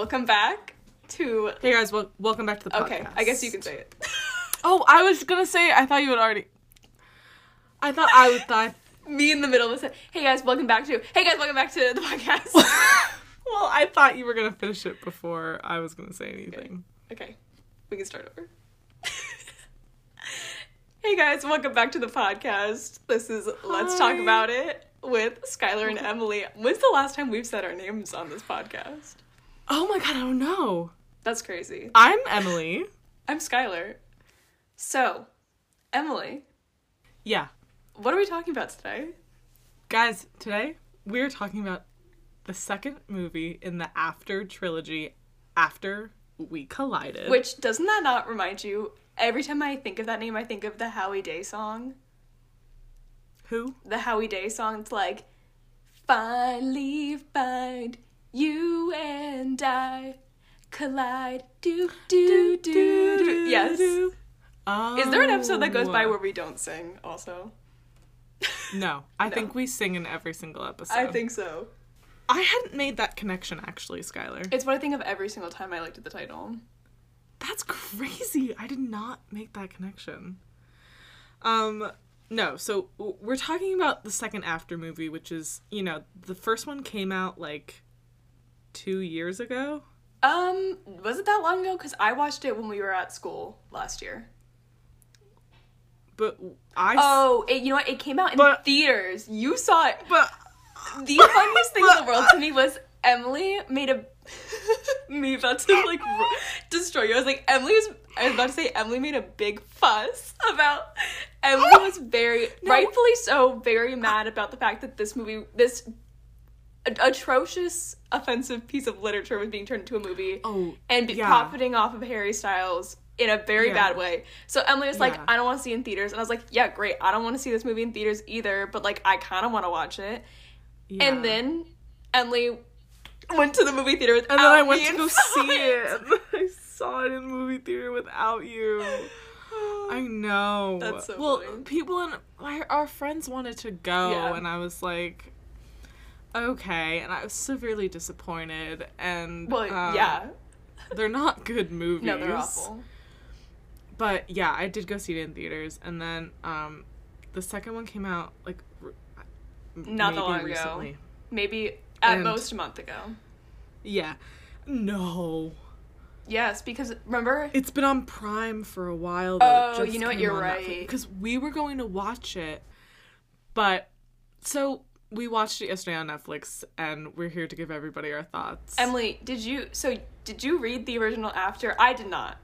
welcome back to. Hey guys, wel- welcome back to the podcast. Okay, I guess you can say it. Oh, I was gonna say. I thought you had already. I thought I would thought. Me in the middle of it. Hey guys, welcome back to. Hey guys, welcome back to the podcast. well, I thought you were gonna finish it before I was gonna say anything. okay, we can start over. hey guys, welcome back to the podcast. This is Let's Talk About It with Skylar and Emily. When's the last time we've said our names on this podcast? Oh my god, I don't know. That's crazy. I'm Emily. I'm Skylar. So, Emily, Yeah, what are we talking about today? guys, today we're talking about the second movie in the After trilogy. After we collided. Which doesn't that not remind you? Every time I think of that name, I think of the Howie Day song. who? The Howie Day song. It's like, finally find you and I collide. Do do do do. Yes. Oh. Is there an episode that goes by where we don't sing? Also, No, I No. think we sing in every single episode. I think so. I hadn't made that connection actually, Skylar. It's what I think of every single time I looked at the title. That's crazy. I did not make that connection. Um no, so w- we're talking about the second after movie, which is, you know, the first one came out like 2 years ago. Um, was it that long ago? Because I watched it when we were at school last year. But I. Oh, it, you know what? It came out in But- theaters. You saw it. but The funniest thing in the world to me was Emily made a me about to like r- destroy you. I was like, Emily was. I was about to say Emily made a big fuss about. Emily was very rightfully so very mad about the fact that this movie, this atrocious, offensive piece of literature, was being turned into a movie Oh, and be yeah. profiting off of Harry Styles in a very Yeah. bad way. So Emily was like, I don't want to see in theaters. And I was like, yeah, great. I don't want to see this movie in theaters either, but like, I kind of want to watch it. yeah. And then Emily went to the movie theater without and then I went to go see it. I saw it in the movie theater without you. I know. That's so well, funny. people and my, our friends wanted to go, Yeah. and I was like, okay, and I was severely disappointed. And Well, um, yeah. they're not good movies. No, they're awful. But yeah, I did go see it in theaters, and then um, the second one came out like r- Not that long ago. Maybe at And- most a month ago. Yeah, no, Yes, because remember? It's been on Prime for a while. Though. Oh, you know what, you're right. Because we were going to watch it, but so we watched it yesterday on Netflix, and we're here to give everybody our thoughts. Emily, did you so did you read the original after? I did not.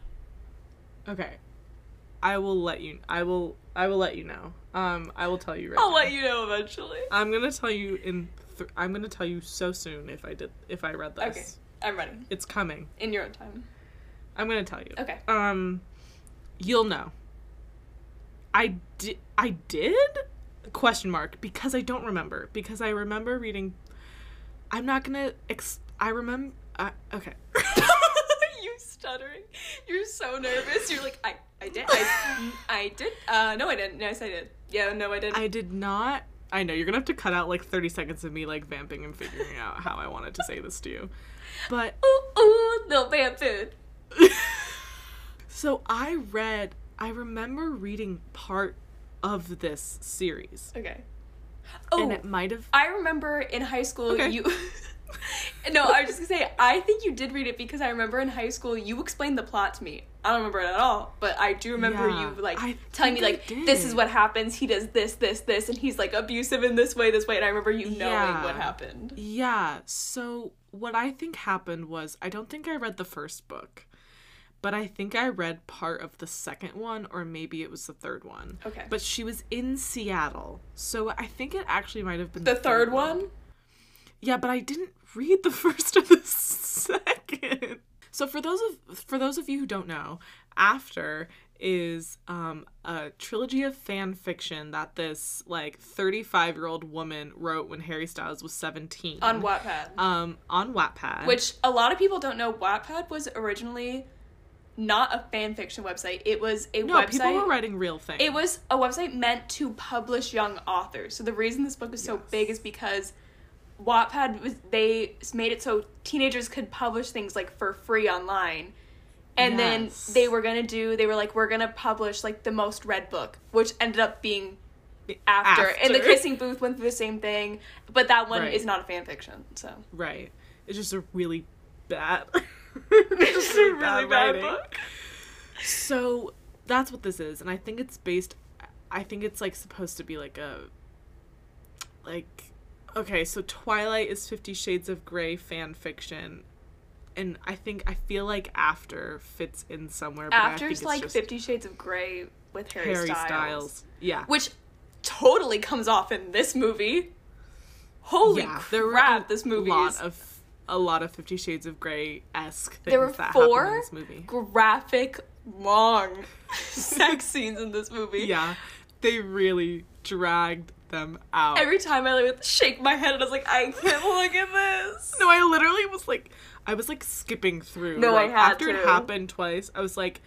okay, I will let you. I will. I will let you know. Um, I will tell you right. I'll now. let you know eventually. I'm gonna tell you in. Th- I'm gonna tell you so soon if I did. If I read this, Okay, I'm ready. it's coming. In your own time. I'm gonna tell you. Okay. Um, you'll know. I did. I did? Question mark because I don't remember because I remember reading. I'm not gonna. Ex- I remember. Uh, okay. you stuttering. You're so nervous. You're like, I, I did. I, I did. Uh, no, I didn't. Yes, I did. Yeah, no, I didn't. I did not. I know you're gonna have to cut out like 30 seconds of me like vamping and figuring out how I wanted to say this to you, but ooh, ooh, no food. so I read. I remember reading part of this series, Okay. and Oh, it might have. I remember in high school Okay. you. no, I was just gonna say I think you did read it because I remember in high school you explained the plot to me. I don't remember it at all, but I do remember Yeah, you like I telling me like this is what happens. He does this, this, this, and he's like abusive in this way, this way. And I remember you knowing Yeah. what happened. Yeah. So what I think happened was I don't think I read the first book, but I think I read part of the second one, or maybe it was the third one. Okay. But she was in Seattle, so I think it actually might have been the third one. Yeah, but I didn't read the first or the second. So for those of for those of you who don't know, After is um, a trilogy of fan fiction that this like 35 year old woman wrote when Harry Styles was 17 on Wattpad. um on Wattpad. Which a lot of people don't know. Wattpad was originally not a fan fiction website. It was a no, website. people were writing real things. It was a website meant to publish young authors. So the reason this book is so Yes. big is because Wattpad was they made it so teenagers could publish things like for free online. And Yes. then they were gonna do they were like, we're gonna publish like the most read book, which ended up being after. And the kissing booth went through the same thing. But that one Right. is not a fan fiction, so Right. It's just a really bad. It's a really bad writing. book. So that's what this is, and I think it's based. I think it's like supposed to be like a, like, okay, so Twilight is Fifty Shades of Grey fan fiction, and I think I feel like After fits in somewhere. But I think After's it's like just Fifty Shades of Grey with Harry, Harry Styles. Styles. Yeah. Which totally comes off in this movie. Holy yeah, there were crap, a this movie lot is of a lot of Fifty Shades of Grey esque things There were that happened in four this movie. graphic, long sex scenes in this movie. Yeah, they really dragged them out. Every time I like, would shake my head and I was like, I can't look at this. No, I literally was like, I was like skipping through. No, I like, had after it happened twice. I was like,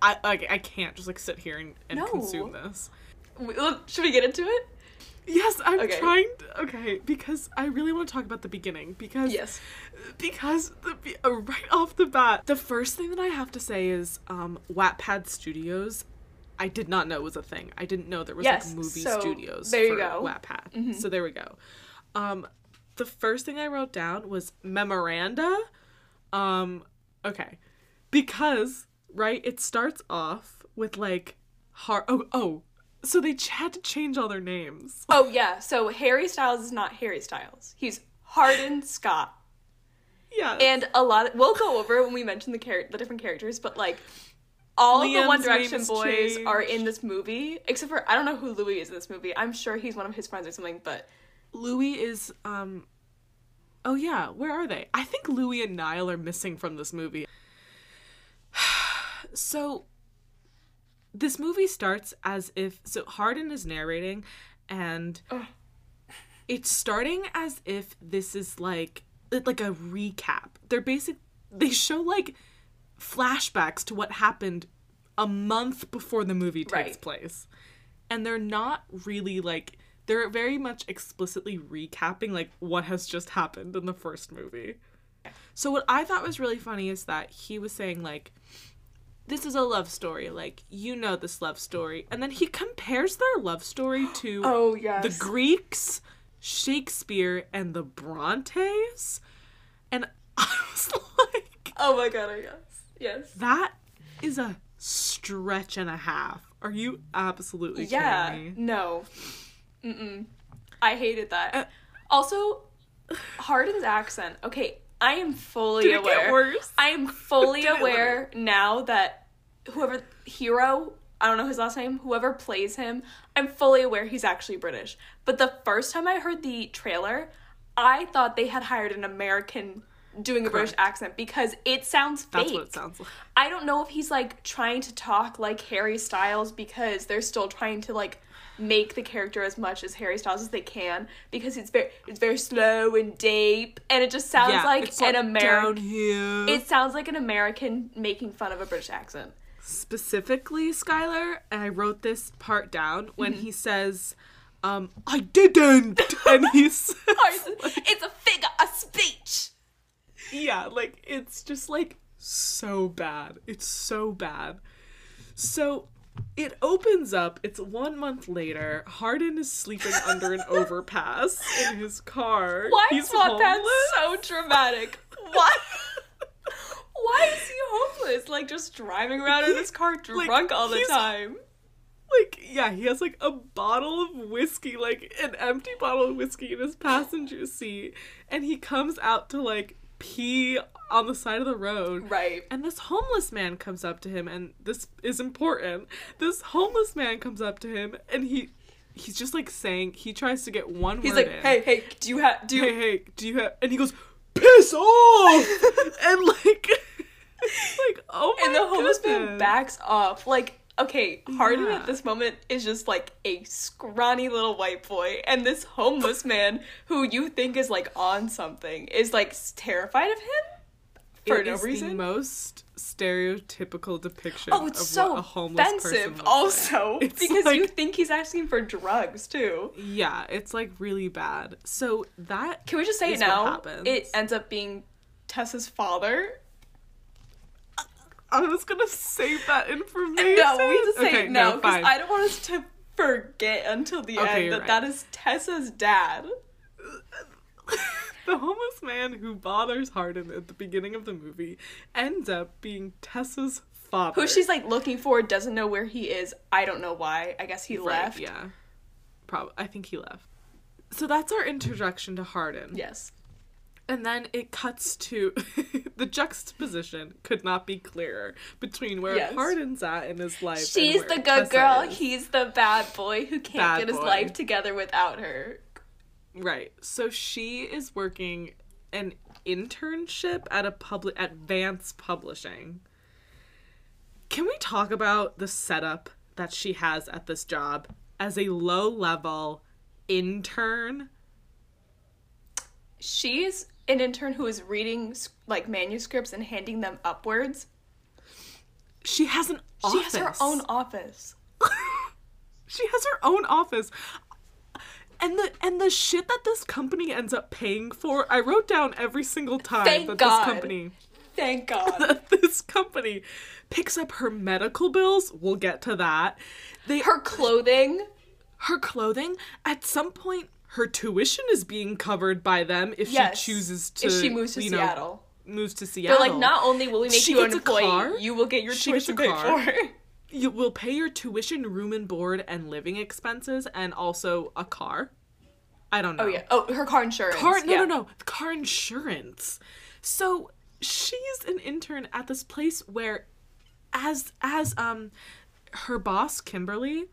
I like I can't just like sit here and, and No. consume this. Should we get into it? Yes, I'm Okay. trying. To, okay, because I really want to talk about the beginning because Yes. because the uh, right off the bat, the first thing that I have to say is um, Wattpad Studios. I did not know was a thing. I didn't know there was Yes, like movie so studios there you go. Wattpad. Mm-hmm. So there we go. Um, the first thing I wrote down was memoranda. Um, okay, because right, it starts off with like har. Oh, oh, so they had to change all their names. Oh yeah. So Harry Styles is not Harry Styles. He's Hardin Scott. Yeah, And a lot. Of, we'll go over when we mention the char- the different characters, but like. All of the One Direction boys are in this movie, except for I don't know who Louis is in this movie. I'm sure he's one of his friends or something, but Louis is um Oh yeah, where are they? I think Louis and Niall are missing from this movie. so this movie starts as if so Hardin is narrating and it's starting as if this is like like a recap. They're basic they show like flashbacks to what happened a month before the movie takes Right. place. And they're not really like they're very much explicitly recapping like what has just happened in the first movie. So what I thought was really funny is that he was saying like this is a love story, like you know this love story. And then he compares their love story to oh yes, the Greeks, Shakespeare, and the Brontes. And I was like, Oh my god, yes. Yes. that is a stretch and a half. Are you absolutely Yeah. kidding me? No. Mm-mm. I hated that. Uh, also, Hardin's accent. Okay, I am fully Did it aware. get worse? I am fully aware now that whoever hero, I don't know his last name, whoever plays him, I'm fully aware he's actually British. But the first time I heard the trailer, I thought they had hired an American doing a British accent because it sounds fake. That's what it sounds like. I don't know if he's like trying to talk like Harry Styles because they're still trying to like make the character as much as Harry Styles as they can because it's very it's very slow and deep and it just sounds yeah, like an American it sounds like an American making fun of a British accent. specifically Skylar, and I wrote this part down when Mm-hmm. he says, um, I didn't and he's it's a figure of speech. Yeah, like it's just like so bad. It's so bad. So it opens up, it's one month later. Hardin is sleeping under an overpass in his car. Why He's homeless. so dramatic? Why? Why is he homeless? Like just driving around in his car drunk all the time. Like, yeah, he has like a bottle of whiskey, like an empty bottle of whiskey in his passenger seat, and he comes out to like pee on the side of the road. Right. And this homeless man comes up to him, and this is important. This homeless man comes up to him, and he he's just like saying he tries to get one He's word like, in. "Hey, hey, do you have do you hey, hey, do you have? And he goes, piss off, and like, like, oh my and the homeless man backs off. Like, okay, Hardin Yeah. at this moment is just like a scrawny little white boy, and this homeless man who you think is like on something is like terrified of him. For it no is the reason. most stereotypical depiction Oh, it's of so what a homeless offensive. like. Also, It's because you think he's asking for drugs too. Yeah, it's like really bad. So that Can we just say it now? It ends up being Tessa's father. I was gonna save that information. No, we just say Okay, it now no, because fine. I don't want us to forget until the Okay, end that right. that is Tessa's dad. the homeless man who bothers Hardin at the beginning of the movie ends up being Tessa's father. Who she's like looking for, doesn't know where he is. I don't know why. I guess he Right, left. Yeah, probably. I think he left. So that's our introduction to Hardin. Yes. And then it cuts to the juxtaposition could not be clearer between where Yes. Hardin's at in his life. and She's the good Tessa girl. is. He's the bad boy who can't Bad get his life together without her. Right. So she is working an internship at a public at Vance Publishing. Can we talk about the setup that she has at this job as a low level intern? She's an intern who is reading like manuscripts and handing them upwards. She has an office. She has her own office. she has her own office. And the and the shit that this company ends up paying for, I wrote down every single time Thank that God. this company Thank God. that this company picks up her medical bills. We'll get to that. They her clothing. her clothing at some point her tuition is being covered by them if Yes. she chooses to if she moves to you know, Seattle. moves to Seattle. But like, not only will we make She you an a employee, car. you will get your She gets a tuition paid for. you will pay your tuition, room and board and living expenses and also a car. I don't know. Oh yeah. Oh, her car insurance. Car no yeah. no no. Car insurance. So she's an intern at this place where as as um her boss, Kimberly,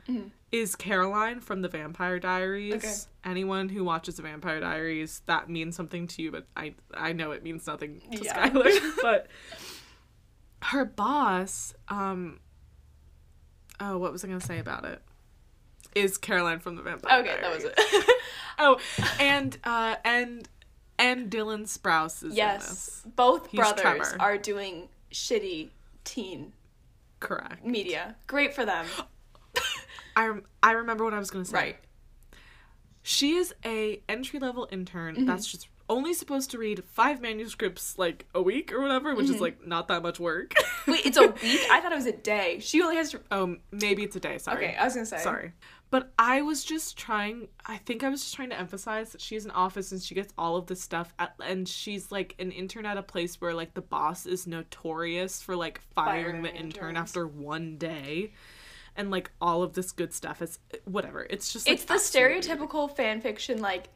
is Caroline from the Vampire Diaries. Mm-hmm. Okay. Anyone who watches the Vampire Diaries, that means something to you, but I I know it means nothing to Yeah. Skylar. but her boss, um oh, what was I gonna say about it? Is Caroline from the Vampire Okay, that was it. Oh, and uh and and Dylan Sprouse is yes, both He's brothers Trevor. are doing shitty teen Correct. media. Great for them. I rem- I remember what I was gonna say. Right. She is a entry level intern Mm-hmm. that's just only supposed to read five manuscripts like a week or whatever, which Mm-hmm. is like not that much work. Wait, it's a week? I thought it was a day. She only has to. oh, maybe it's a day. Sorry. Okay, I was gonna say. Sorry. But I was just trying, I think I was just trying to emphasize that she's in office and she gets all of this stuff. At, and she's like an intern at a place where like the boss is notorious for like firing, Firing the intern after one day. And like all of this good stuff is whatever. It's just like, It's the stereotypical fan fiction, like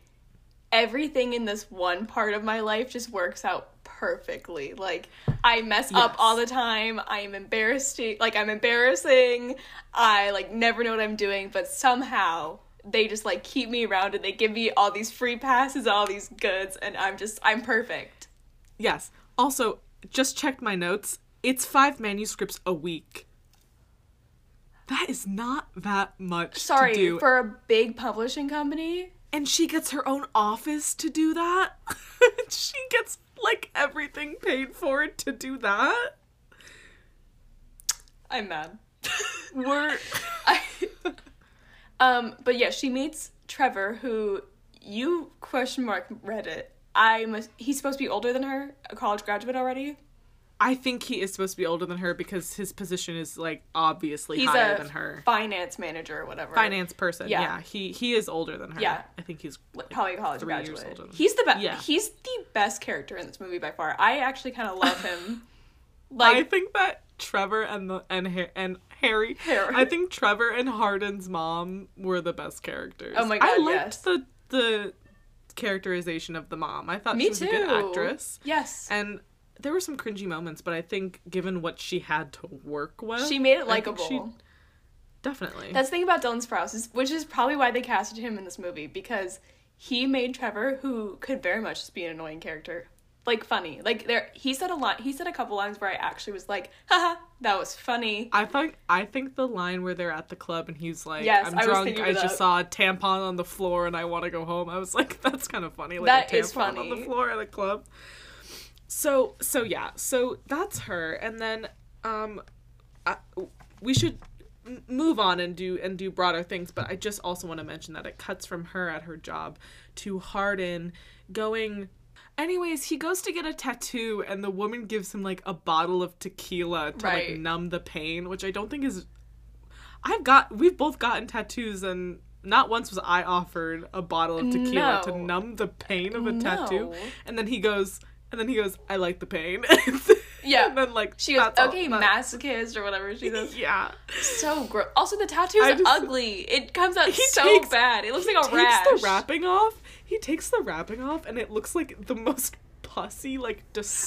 everything in this one part of my life just works out perfectly. Like I mess up all the time. I am embarrassed. Like I'm embarrassing. I like never know what I'm doing, but somehow they just like keep me around and they give me all these free passes, all these goods, and I'm just I'm perfect. Yes. Also, just checked my notes. It's five manuscripts a week. That is not that much to Sorry do. for a big publishing company. And she gets her own office to do that. she gets like everything paid for to do that. I'm mad. We're I, um, but yeah, she meets Trevor, who you question mark Reddit. I'm. He's supposed to be older than her, a college graduate already. I think he is supposed to be older than her because his position is like obviously He's higher than her. finance manager or whatever. Finance person. Yeah. Yeah. He he is older than her. Yeah. I think he's like, Probably a college three years graduate. older than He's the best. Yeah. He's the best character in this movie by far. I actually kind of love him. I think that Trevor and the and and Harry. Harry. I think Trevor and Hardin's mom were the best characters. Oh my god. I liked yes. the the characterization of the mom. I thought me she was too. a good actress. Yes. And there were some cringy moments, but I think given what she had to work with, she made it likable. she- definitely. That's the thing about Dylan Sprouse, is, which is probably why they casted him in this movie because he made Trevor, who could very much just be an annoying character, like funny. Like there, he said a lot. He said a couple lines where I actually was like, "Haha, that was funny." I think I think the line where they're at the club and he's like, Yes, "I'm I drunk. I just saw a tampon on the floor and I want to go home." I was like, "That's kind of funny." Like That a tampon is on the floor at a club. So so yeah. So that's her. And then um I, we should move on and do and do broader things. But i just also want to mention that it cuts from her at her job to Hardin going anyways he goes to get a tattoo and the woman gives him like a bottle of tequila to like numb the pain which i don't think is i've got we've both gotten tattoos and not once was i offered a bottle of tequila to numb the pain of a tattoo. And then he goes and then he goes i like the pain Yeah. and then like She goes, okay, masochist or whatever she says. yeah So gross. Also, the tattoo's I just- ugly. It comes out He so takes- bad. It looks like he a takes rash. the wrapping off he takes the wrapping off and it looks like the most pussy like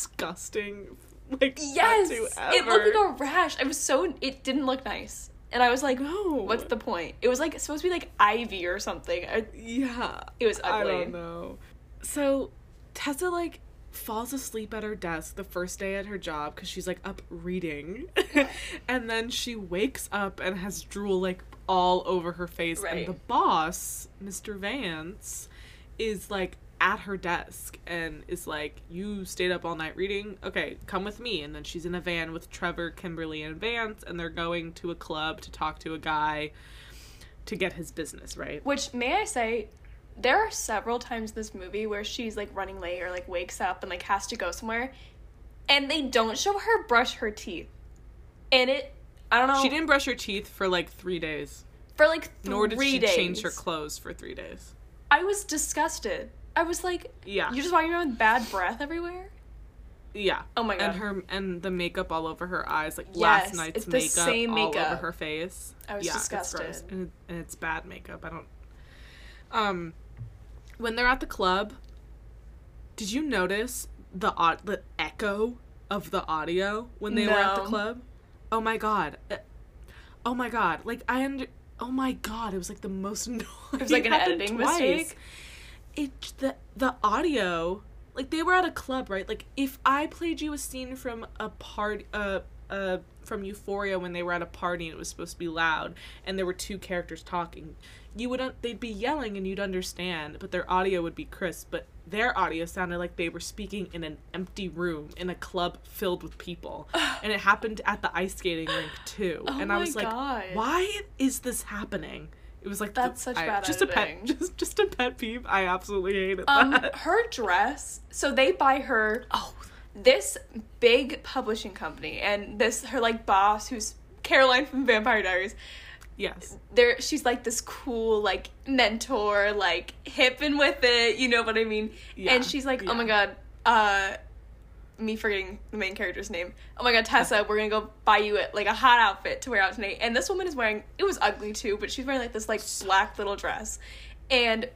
disgusting like Yes, tattoo ever. it looked like a rash. I was so. It didn't look nice, and I was like, No. What's the point? It was like supposed to be like ivy or something. I, yeah it was ugly. I don't know. So Tessa like falls asleep at her desk the first day at her job because she's like up reading, and then she wakes up and has drool like all over her face, Right. and the boss, Mr. Vance, is like at her desk and is like, "You stayed up all night reading. Okay, come with me." And then she's in a van with Trevor, Kimberly, and Vance, and they're going to a club to talk to a guy to get his business right. Which may I say, there are several times in this movie where she's like running late or like wakes up and like has to go somewhere, and they don't show her brush her teeth, and it. I don't know. She didn't brush her teeth for like three days. for like three Nor did she days. change her clothes for three days. I was disgusted. I was like, Yeah. you're just walking around with bad breath everywhere. Yeah. Oh my god. And her and the makeup all over her eyes, like Yes, last night's makeup same all over her face. I was yeah, It's gross. disgusted. And, it- and it's bad makeup. I don't. Um, when they're at the club, did you notice the the echo of the audio when they were at the club? Oh my god. Uh, Oh my god. Like I under. Oh my god. It was like the most annoying. It was like an editing twice. mistake. It the the audio like they were at a club right like if i played you a scene from a part uh uh from euphoria when they were at a party and it was supposed to be loud and there were two characters talking you would they'd be yelling and you'd understand but their audio would be crisp but their audio sounded like they were speaking in an empty room in a club filled with people and it happened at the ice skating rink too Oh and i was like God. why is this happening it was like the- That's such I- bad just a pet just just a pet peeve i absolutely hated Um, that her dress. So they buy her oh this big publishing company, and this her like boss, who's Caroline from Vampire Diaries. Yes There, she's like this cool like mentor, like hip and with it. You know what I mean? Yeah, And she's like, oh my god, uh, me forgetting the main character's name. Oh my god, Tessa, we're gonna go buy you a, like a hot outfit to wear out tonight. And this woman is wearing it was ugly too, but she's wearing like this like black little dress. And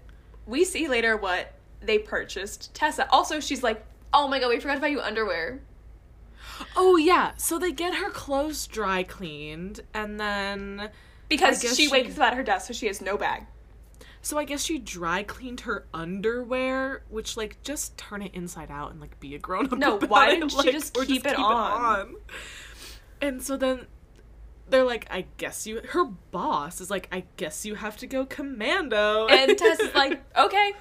we see later what they purchased Tessa. Also, she's like, oh my god, we forgot to buy you underwear. Oh yeah, so they get her clothes dry cleaned, and then Because she, she- wakes up at her desk, so she has no bag. so I guess she dry cleaned her underwear, which like just turn it inside out and like be a grown up. No, why didn't she just keep it on? And so then they're like, I guess you. Her boss is like, I guess you have to go commando. And Tessa's like, okay.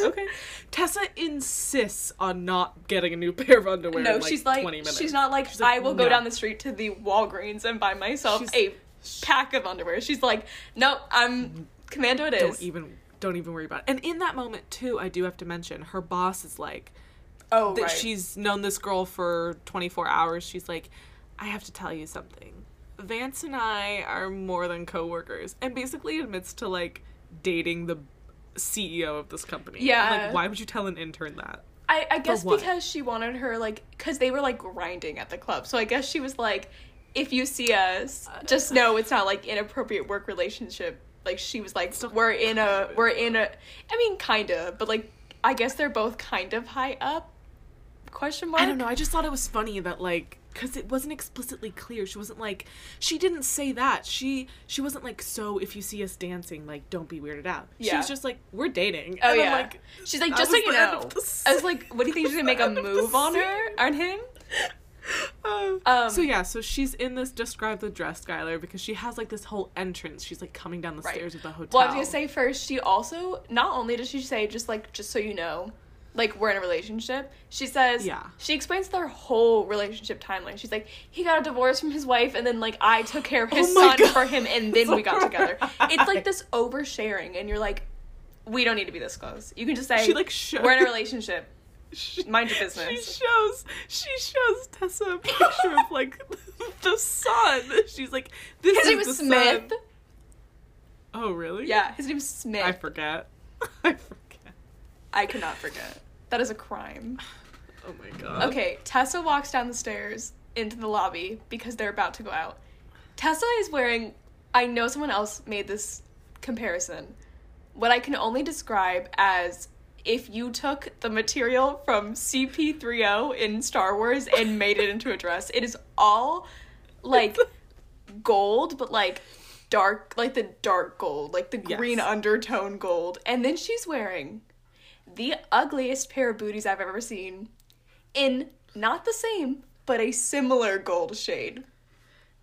okay. Tessa insists on not getting a new pair of underwear. No, like, she's like, 20 minutes. she's not like, She's like, I will go down the street to the Walgreens and buy myself She's- a pack of underwear. She's like, nope, I'm commando. It is. don't even don't even worry about it. And in that moment too, I do have to mention her boss is like oh, that right. she's known this girl for 24 hours. She's like, I have to tell you something. Vance and I are more than coworkers, and basically admits to like dating the CEO of this company. I'm Yeah. like why would you tell an intern that? I, I guess because she wanted her like because they were like grinding at the club. So I guess she was like, if you see us, just know it's not like inappropriate work relationship. Like she was like, we're in a we're in a. I mean, kinda, but like I guess they're both kind of high up. Question mark. I don't know. I just thought it was funny that like because it wasn't explicitly clear. She wasn't like she didn't say that. She she wasn't like so if you see us dancing like don't be weirded out. yeah. She was just like we're dating. Oh And I'm yeah. like, she's like, just so you know. I was like, what do you think she's gonna make a of move on her, on him? Uh, Um, so yeah, so she's in this describe the dress, Skylar, because she has like this whole entrance. She's like coming down the Right. stairs of the hotel. Well, I was gonna say first, she also not only does she say just like just so you know, like we're in a relationship. She says Yeah. she explains their whole relationship timeline. She's like, he got a divorce from his wife and then like I took care of his Oh son God. for him and then we got together. It's like this oversharing and you're like, we don't need to be this close. You can just say She, like, we're in a relationship. She- Mind your business. She shows she shows Tessa a picture of like the sun. She's like, this His is name is Smith. sun. Oh really? Yeah, his name's Smith. I forget. I forget. I cannot forget. That is a crime. Oh my god. Okay, Tessa walks down the stairs into the lobby because they're about to go out. Tessa is wearing. I know someone else made this comparison. What I can only describe as if you took the material from CP30 in Star Wars and made it into a dress. It is all like gold, but like dark, like the dark gold, like the Yes. green undertone gold. And then she's wearing the ugliest pair of booties I've ever seen in not the same, but a similar gold shade.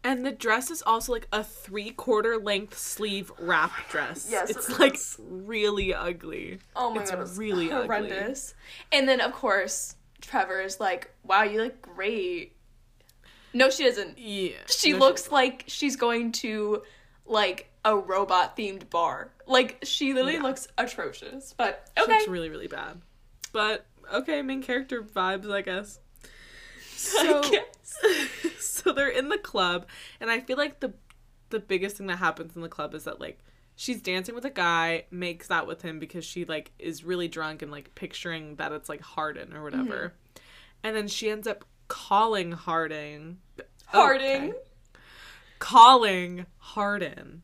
And the dress is also like a three quarter length sleeve wrap dress. Yes, it's it like really ugly. Oh my it's god, it's really ugly. horrendous. And then of course, Trevor is like, "Wow, you look great." No, she doesn't. Yeah. She No, looks like she's going to like a robot themed bar. Like she literally Yeah. looks atrocious. But She okay. looks really, really bad. But okay, main character vibes, I guess. So, so they're in the club, and I feel like the the biggest thing that happens in the club is that like she's dancing with a guy, makes out with him because she like is really drunk and like picturing that it's like Hardin or whatever, mm-hmm. and then she ends up calling Harding, oh, Harding. Okay. calling Hardin.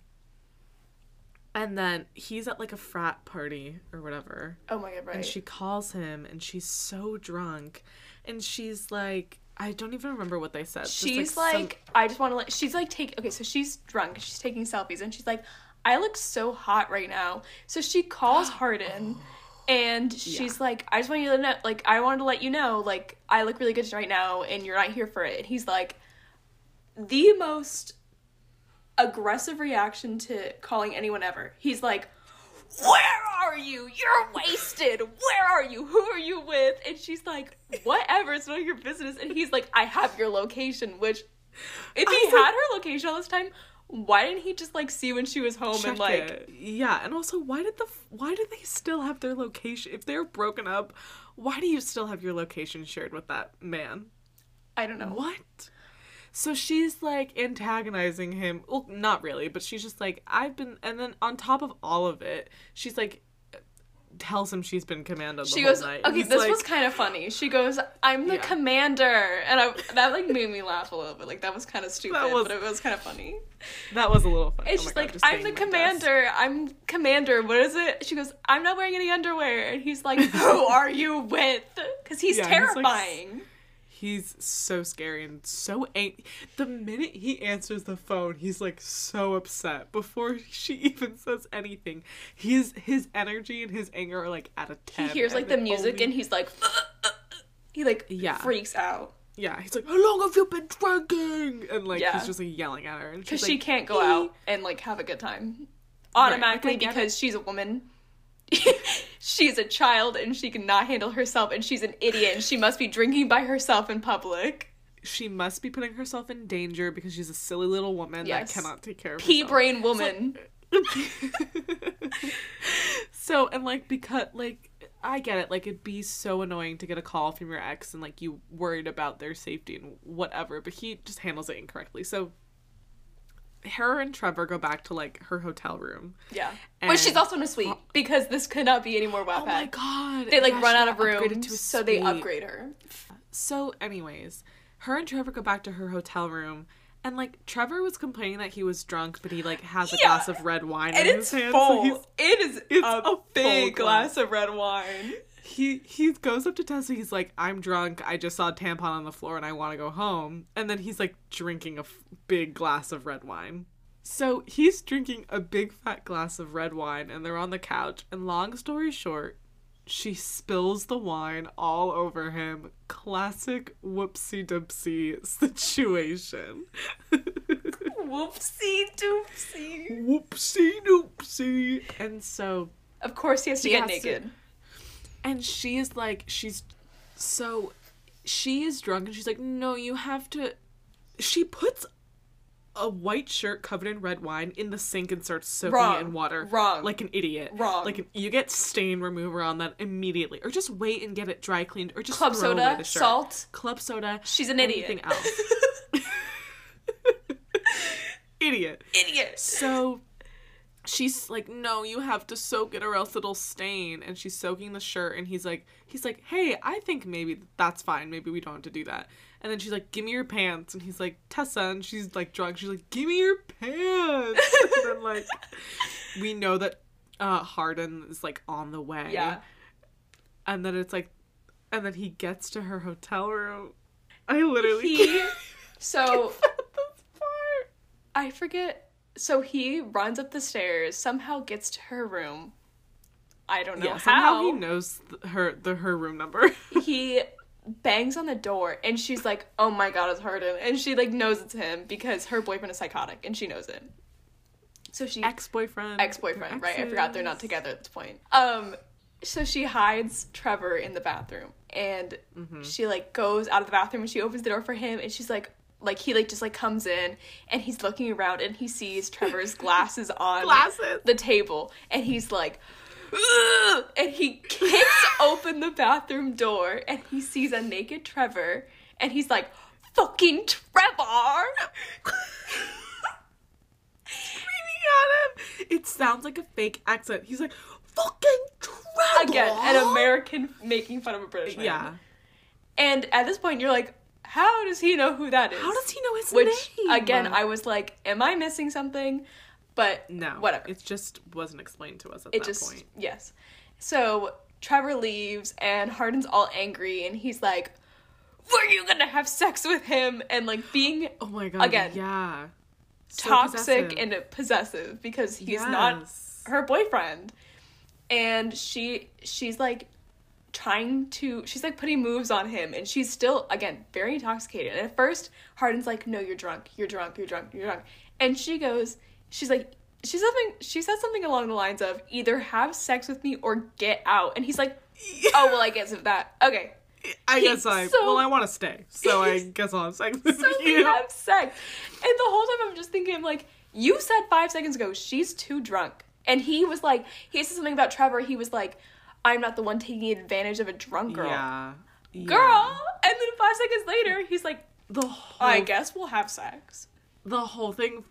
And then he's at like a frat party or whatever. Oh my god, right. And she calls him and she's so drunk. And she's like, I don't even remember what they said. Just, she's some- like, I just want to let. She's like, take. Okay, so she's drunk. She's taking selfies, and she's like, I look so hot right now. So she calls Hardin, and she's like, I just want you to know, like, I wanted to let you know, like, I look really good right now, and you're not here for it. And he's like, the most aggressive reaction to calling anyone ever. He's like, Where are you? You're wasted. Where are you? Who are you with? And she's like, Whatever, it's none of your business. And he's like, I have your location, which if he was like- had her location all this time, why didn't he just like see when she was home and like it. yeah. And also, why did the why do they still have their location if they're broken up? Why do you still have your location shared with that man? I don't know. What? So she's like antagonizing him. Well, not really, but she's just like, I've been. And then on top of all of it, she's like, tells him she's been commando the She goes, night. okay, this like, was kind of funny. She goes, I'm the Yeah. commander, and I that like made me laugh a little bit. Like that was kind of stupid, was- but it was kind of funny. That was a little funny. And Oh she's God, like, I'm the my desk. commander. I'm commander. What is it? She goes, I'm not wearing any underwear. And he's like, Who are you with? Because he's Yeah, he's like- terrifying. He's so scary and so ang- The minute he answers the phone, he's like so upset before she even says anything. His his energy and his anger are like at a ten. he hears like the music only- and he's like, he like Yeah. freaks out yeah, he's like, "How long have you been drinking?" And like Yeah. he's just like yelling at her, and because she's she can't go "He-" out and like have a good time automatically like, get because she's a woman. she's a child and she cannot handle herself and she's an idiot and she must be drinking by herself in public. She must be putting herself in danger because she's a silly little woman Yes. that cannot take care of Pea herself. brain woman. so and like because like I get it like it'd be so annoying to get a call from your ex and like you worried about their safety and whatever but he just handles it incorrectly so her and Trevor go back to like her hotel room Yeah. And- but she's also in a suite because this could not be any more Wattpad. oh my god They like Yeah, run out of room, so they upgrade her. So, anyways, her and Trevor go back to her hotel room, and like Trevor was complaining that he was drunk, but he like has a Yeah. glass of red wine And in it's his hand. full. So it is it's a, a big glass. glass of red wine. He he goes up to Tessa. He's like, "I'm drunk. I just saw a tampon on the floor, and I want to go home." And then he's like drinking a f- big glass of red wine. So he's drinking a big fat glass of red wine, and they're on the couch. And long story short, she spills the wine all over him. Classic whoopsie doopsie situation. Whoopsie doopsie. whoopsie doopsie. And so Of course, he has to He get has to- naked. And she is like she's so she is drunk and she's like no you have to she puts a white shirt covered in red wine in the sink and starts soaking Wrong. it in water Wrong. like an idiot Wrong. like you get stain remover on that immediately or just wait and get it dry cleaned or just Club throw away soda, the shirt. salt. club soda She's an idiot. anything else idiot Idiot. so she's like, no, you have to soak it or else it'll stain. And she's soaking the shirt, and he's like, he's like, hey, I think maybe that's fine. Maybe we don't have to do that. And then she's like, give me your pants. And he's like, Tessa, and she's like drunk. She's like, give me your pants. and then like, we know that uh Hardin is like on the way. Yeah. And then it's like, and then he gets to her hotel room. I literally He so. I forget. So he runs up the stairs, somehow gets to her room. I don't know Yeah, somehow how. he knows th- her the her room number. he bangs on the door and she's like, "Oh my god, it's Hardin." And she like knows it's him because her boyfriend is psychotic and she knows it. So she ex-boyfriend. ex-boyfriend, right? I forgot they're not together at this point. Um so she hides Trevor in the bathroom and Mm-hmm. she like goes out of the bathroom and she opens the door for him and she's like like he like just like comes in and he's looking around and he sees Trevor's glasses on Glasses. the table and he's like "Ugh!" and he kicks open the bathroom door and he sees a naked Trevor and he's like fucking Trevor Screaming at him. It sounds like a fake accent. He's like, fucking Trevor. again an American making fun of a British man Yeah. and at this point you're like how does he know who that is How does he know his which name? again I was like am I missing something but no, whatever It just wasn't explained to us at it that just point. yes so trevor leaves and hardin's all angry and he's like were you gonna have sex with him and like being Oh my god. Again, yeah. So toxic possessive. and possessive because he's not her boyfriend and she she's like trying to she's like putting moves on him and she's still again very intoxicated. And at first hardin's like no you're drunk. You're drunk. You're drunk. You're drunk. And she goes she's like she said something she said something along the lines of either have sex with me or get out. And he's like oh well i guess of that. Okay. I guess I. so- well, I want to stay, so I guess I'll have sex with so they you. have sex. And the whole time i'm just thinking like you said five seconds ago she's too drunk. And he was like he said something about trevor. He was like i'm not the one taking advantage of a drunk girl Yeah. Yeah. girl and then five seconds later he's like The whole i guess we'll have sex the whole thing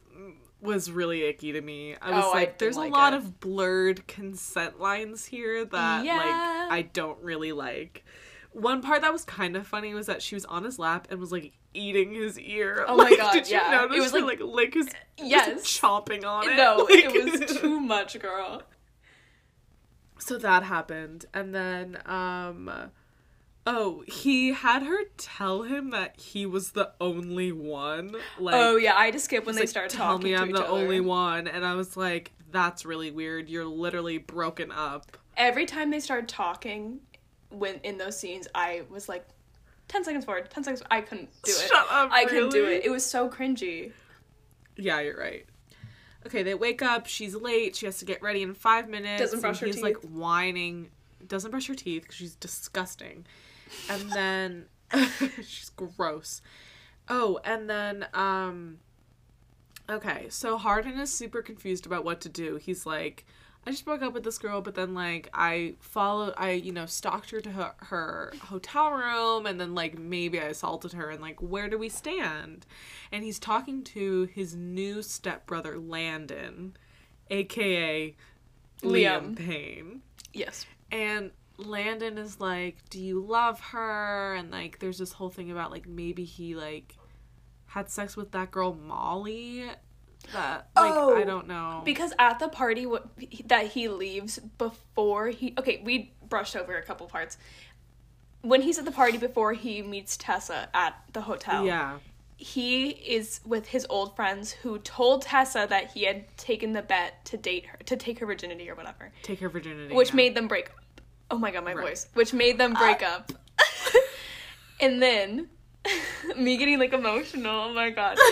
was really icky to me. I was Oh, like, didn't there's like a lot it. of blurred consent lines here that Yeah. like I don't really like. One part that was kind of funny was that she was on his lap and was like eating his ear. Oh my God, Did you yeah. notice It was her, like- like lick his Yes. chomping on it? no Like- it was too much girl so that happened and then um oh he had her tell him that he was the only one like oh yeah i just skip when they like, started tell talking me I'm the other. only one, and I was like, that's really weird. You're literally broken up. every time they started talking when in those scenes i was like 10 seconds forward 10 seconds i couldn't do it Shut up, i couldn't do really? it it was so cringy Yeah, you're right. Okay, they wake up. She's late. She has to get ready in five minutes. Doesn't brush her he's like whining. Doesn't brush her teeth because she's disgusting. And then she's gross. Oh, and then um. Okay, so Hardin is super confused about what to do. He's like, I just broke up with this girl, but then like I followed, I you know stalked her to her, her hotel room, and then like maybe I assaulted her, and like where do we stand? And he's talking to his new stepbrother Landon, aka Liam Liam. Payne, yes and Landon is like, "Do you love her?" And like, there's this whole thing about like maybe he like had sex with that girl Molly. That uh, like Oh, I don't know. Because at the party what, that he leaves before he okay, we brushed over a couple parts. When he's at the party before he meets Tessa at the hotel, yeah, he is with his old friends who told Tessa that he had taken the bet to date her, to take her virginity or whatever, take her virginity, which yeah. made them break up. Oh my god, my Right. voice. Which made them break uh, up. and then me getting like emotional. Oh my god.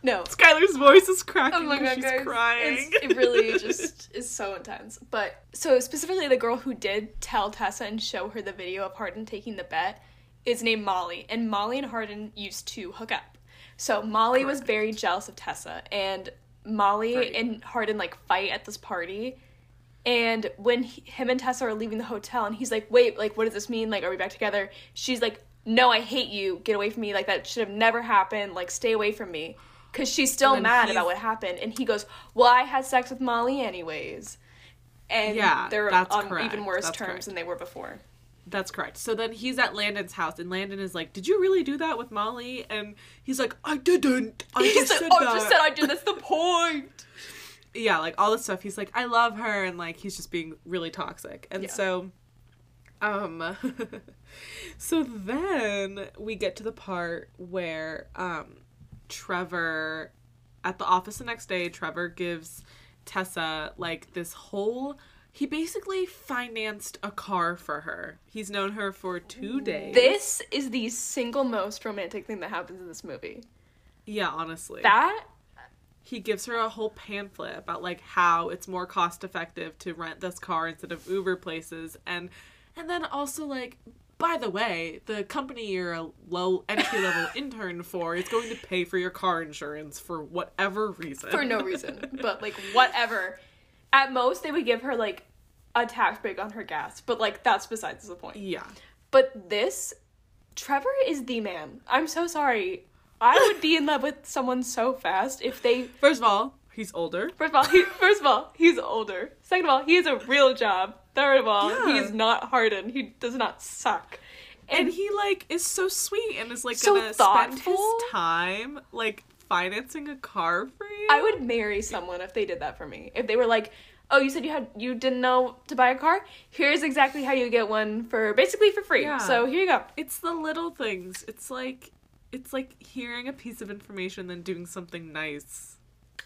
No. Skylar's voice is cracking Oh my god, she's guys. crying. It's, it really just is so intense. But so specifically, the girl who did tell Tessa and show her the video of Hardin taking the bet is named Molly, and Molly and Hardin used to hook up. So Molly was very jealous of Tessa, and Molly Right. and Hardin like fight at this party. And when he, him and Tessa are leaving the hotel, and he's like, "Wait, like, what does this mean? Like, are we back together?" She's like, "No, I hate you. Get away from me. Like, that should have never happened. Like, stay away from me." Because she's still mad he's- about what happened, and he goes, "Well, I had sex with Molly anyways." And Yeah, they're that's on correct. even worse That's terms correct. than they were before. That's correct. So then he's at Landon's house, and Landon is like, "Did you really do that with Molly?" And he's like, "I didn't. I He just said, said "Oh, that." I just said I did. That's the point." yeah, like all this stuff. He's like, "I love her," and like he's just being really toxic. And Yeah. so, um, so then we get to the part where um, Trevor, at the office the next day, Trevor gives Tessa like this whole. He basically financed a car for her. He's known her for two days. This is the single most romantic thing that happens in this movie. yeah, honestly. That he gives her a whole pamphlet about like how it's more cost effective to rent this car instead of Uber places and and then also like by the way, the company you're a low entry level intern for is going to pay for your car insurance for whatever reason. for no reason, but like whatever. At most, they would give her like a tax break on her gas, but like that's besides the point. yeah. But this, Trevor is the man. I'm so sorry. I would be in love with someone so fast if they. First of all, he's older. First of all, he, first of all, he's older. Second of all, he has a real job. Third of all, Yeah. he's not Hardin. He does not suck. And he like is so sweet and is like So gonna spend thoughtful. his time like financing a car for you. I would marry someone if they did that for me. If they were like, "Oh, you said you had you didn't know to buy a car. Here's exactly how you get one for basically for free. Yeah. So here you go." it's the little things. It's like it's like hearing a piece of information then doing something nice.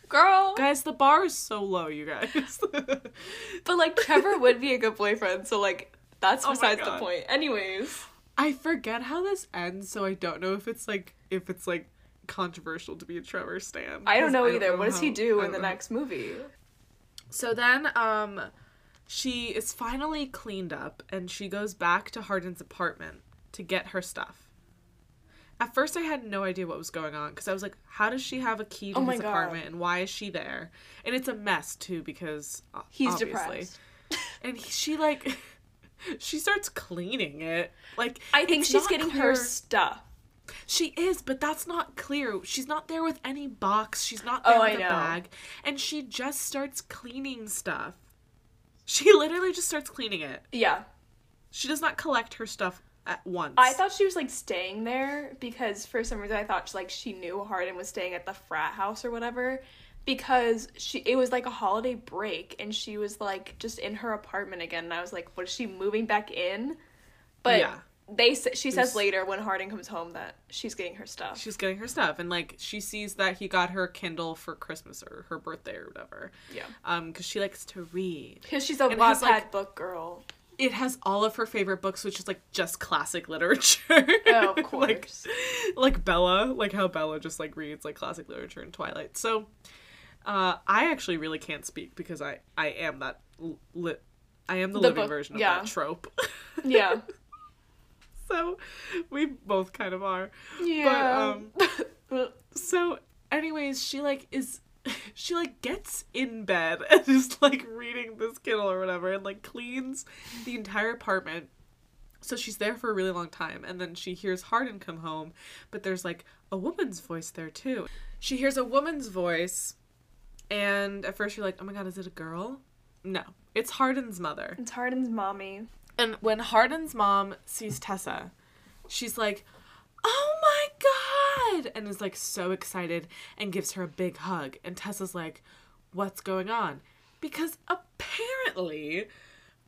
Girl. Guys, the bar is so low, you guys. But like Trevor would be a good boyfriend, so like that's Oh besides the point. Anyways. I forget how this ends, so I don't know if it's like if it's like controversial to be a Trevor stan. I don't know either. what does he do in the know. next movie? So then um she is finally cleaned up and she goes back to Hardin's apartment to get her stuff. At first I had no idea what was going on because I was like, how does she have a key to Oh his God. apartment and why is she there? And it's a mess too because He's obviously. depressed. And he, she like she starts cleaning it. Like I think she's getting clear- her stuff. she is, but that's not clear. She's not there with any box. She's not oh, there Oh, with I a know. bag. And she just starts cleaning stuff. She literally just starts cleaning it. Yeah. She does not collect her stuff at once. I thought she was like staying there because for some reason I thought like she knew Hardin was staying at the frat house or whatever because she it was like a holiday break and she was like just in her apartment again and I was like was she moving back in? But Yeah. they she says There's- later when Hardin comes home that she's getting her stuff. she's getting her stuff and like she sees that he got her Kindle for Christmas or her birthday or whatever. yeah. Um cuz she likes to read. Because she's a Wattpad like- book girl. It has all of her favorite books which is like just classic literature. Oh, of like course. like Bella, like how Bella just like reads like classic literature and Twilight. So, uh, I actually really can't speak because I I am that lit. I am the, The living book- version of yeah. that trope. yeah. so, we both kind of are. Yeah. um, So, anyways, she like is. She like gets in bed and is like reading this Kindle or whatever and like cleans the entire apartment so she's there for a really long time, and then she hears Hardin come home, but there's like a woman's voice there too. She hears a woman's voice, and at first you're like, oh my god, is it a girl? No, it's Hardin's mother. it's Hardin's mommy. And when Hardin's mom sees Tessa, she's like, oh my god! And is like so excited and gives her a big hug. And Tessa's like, what's going on? Because apparently,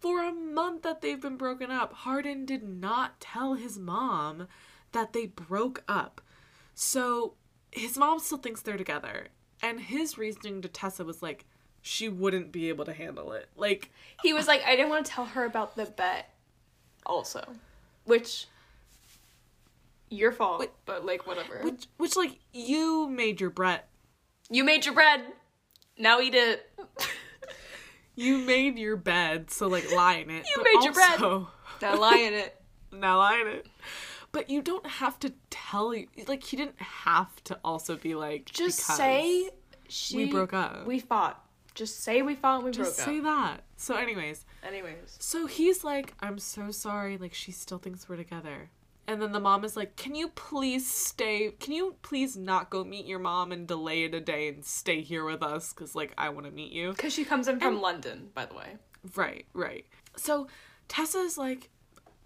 for a month that they've been broken up, Hardin did not tell his mom that they broke up. So his mom still thinks they're together. And his reasoning to Tessa was like, she wouldn't be able to handle it. Like, He was like, I didn't want to tell her about the bet, also, which your fault, Wait. but like whatever. Which, which like you made your bread. You made your bread. Now eat it. You made your bed, so like lie in it. You but made your bread. also- now lie in it. now lie in it. But you don't have to tell you like he didn't have to also be like Just say she we broke up. We fought. Just say we fought and we just broke say up. that. So anyways, Anyways. so he's like, I'm so sorry, like she still thinks we're together. And then the mom is like, Can you please stay? Can you please not go meet your mom and delay it a day and stay here with us? Because, like, I want to meet you. Because she comes in from London, by the way. Right, right. So Tessa is like,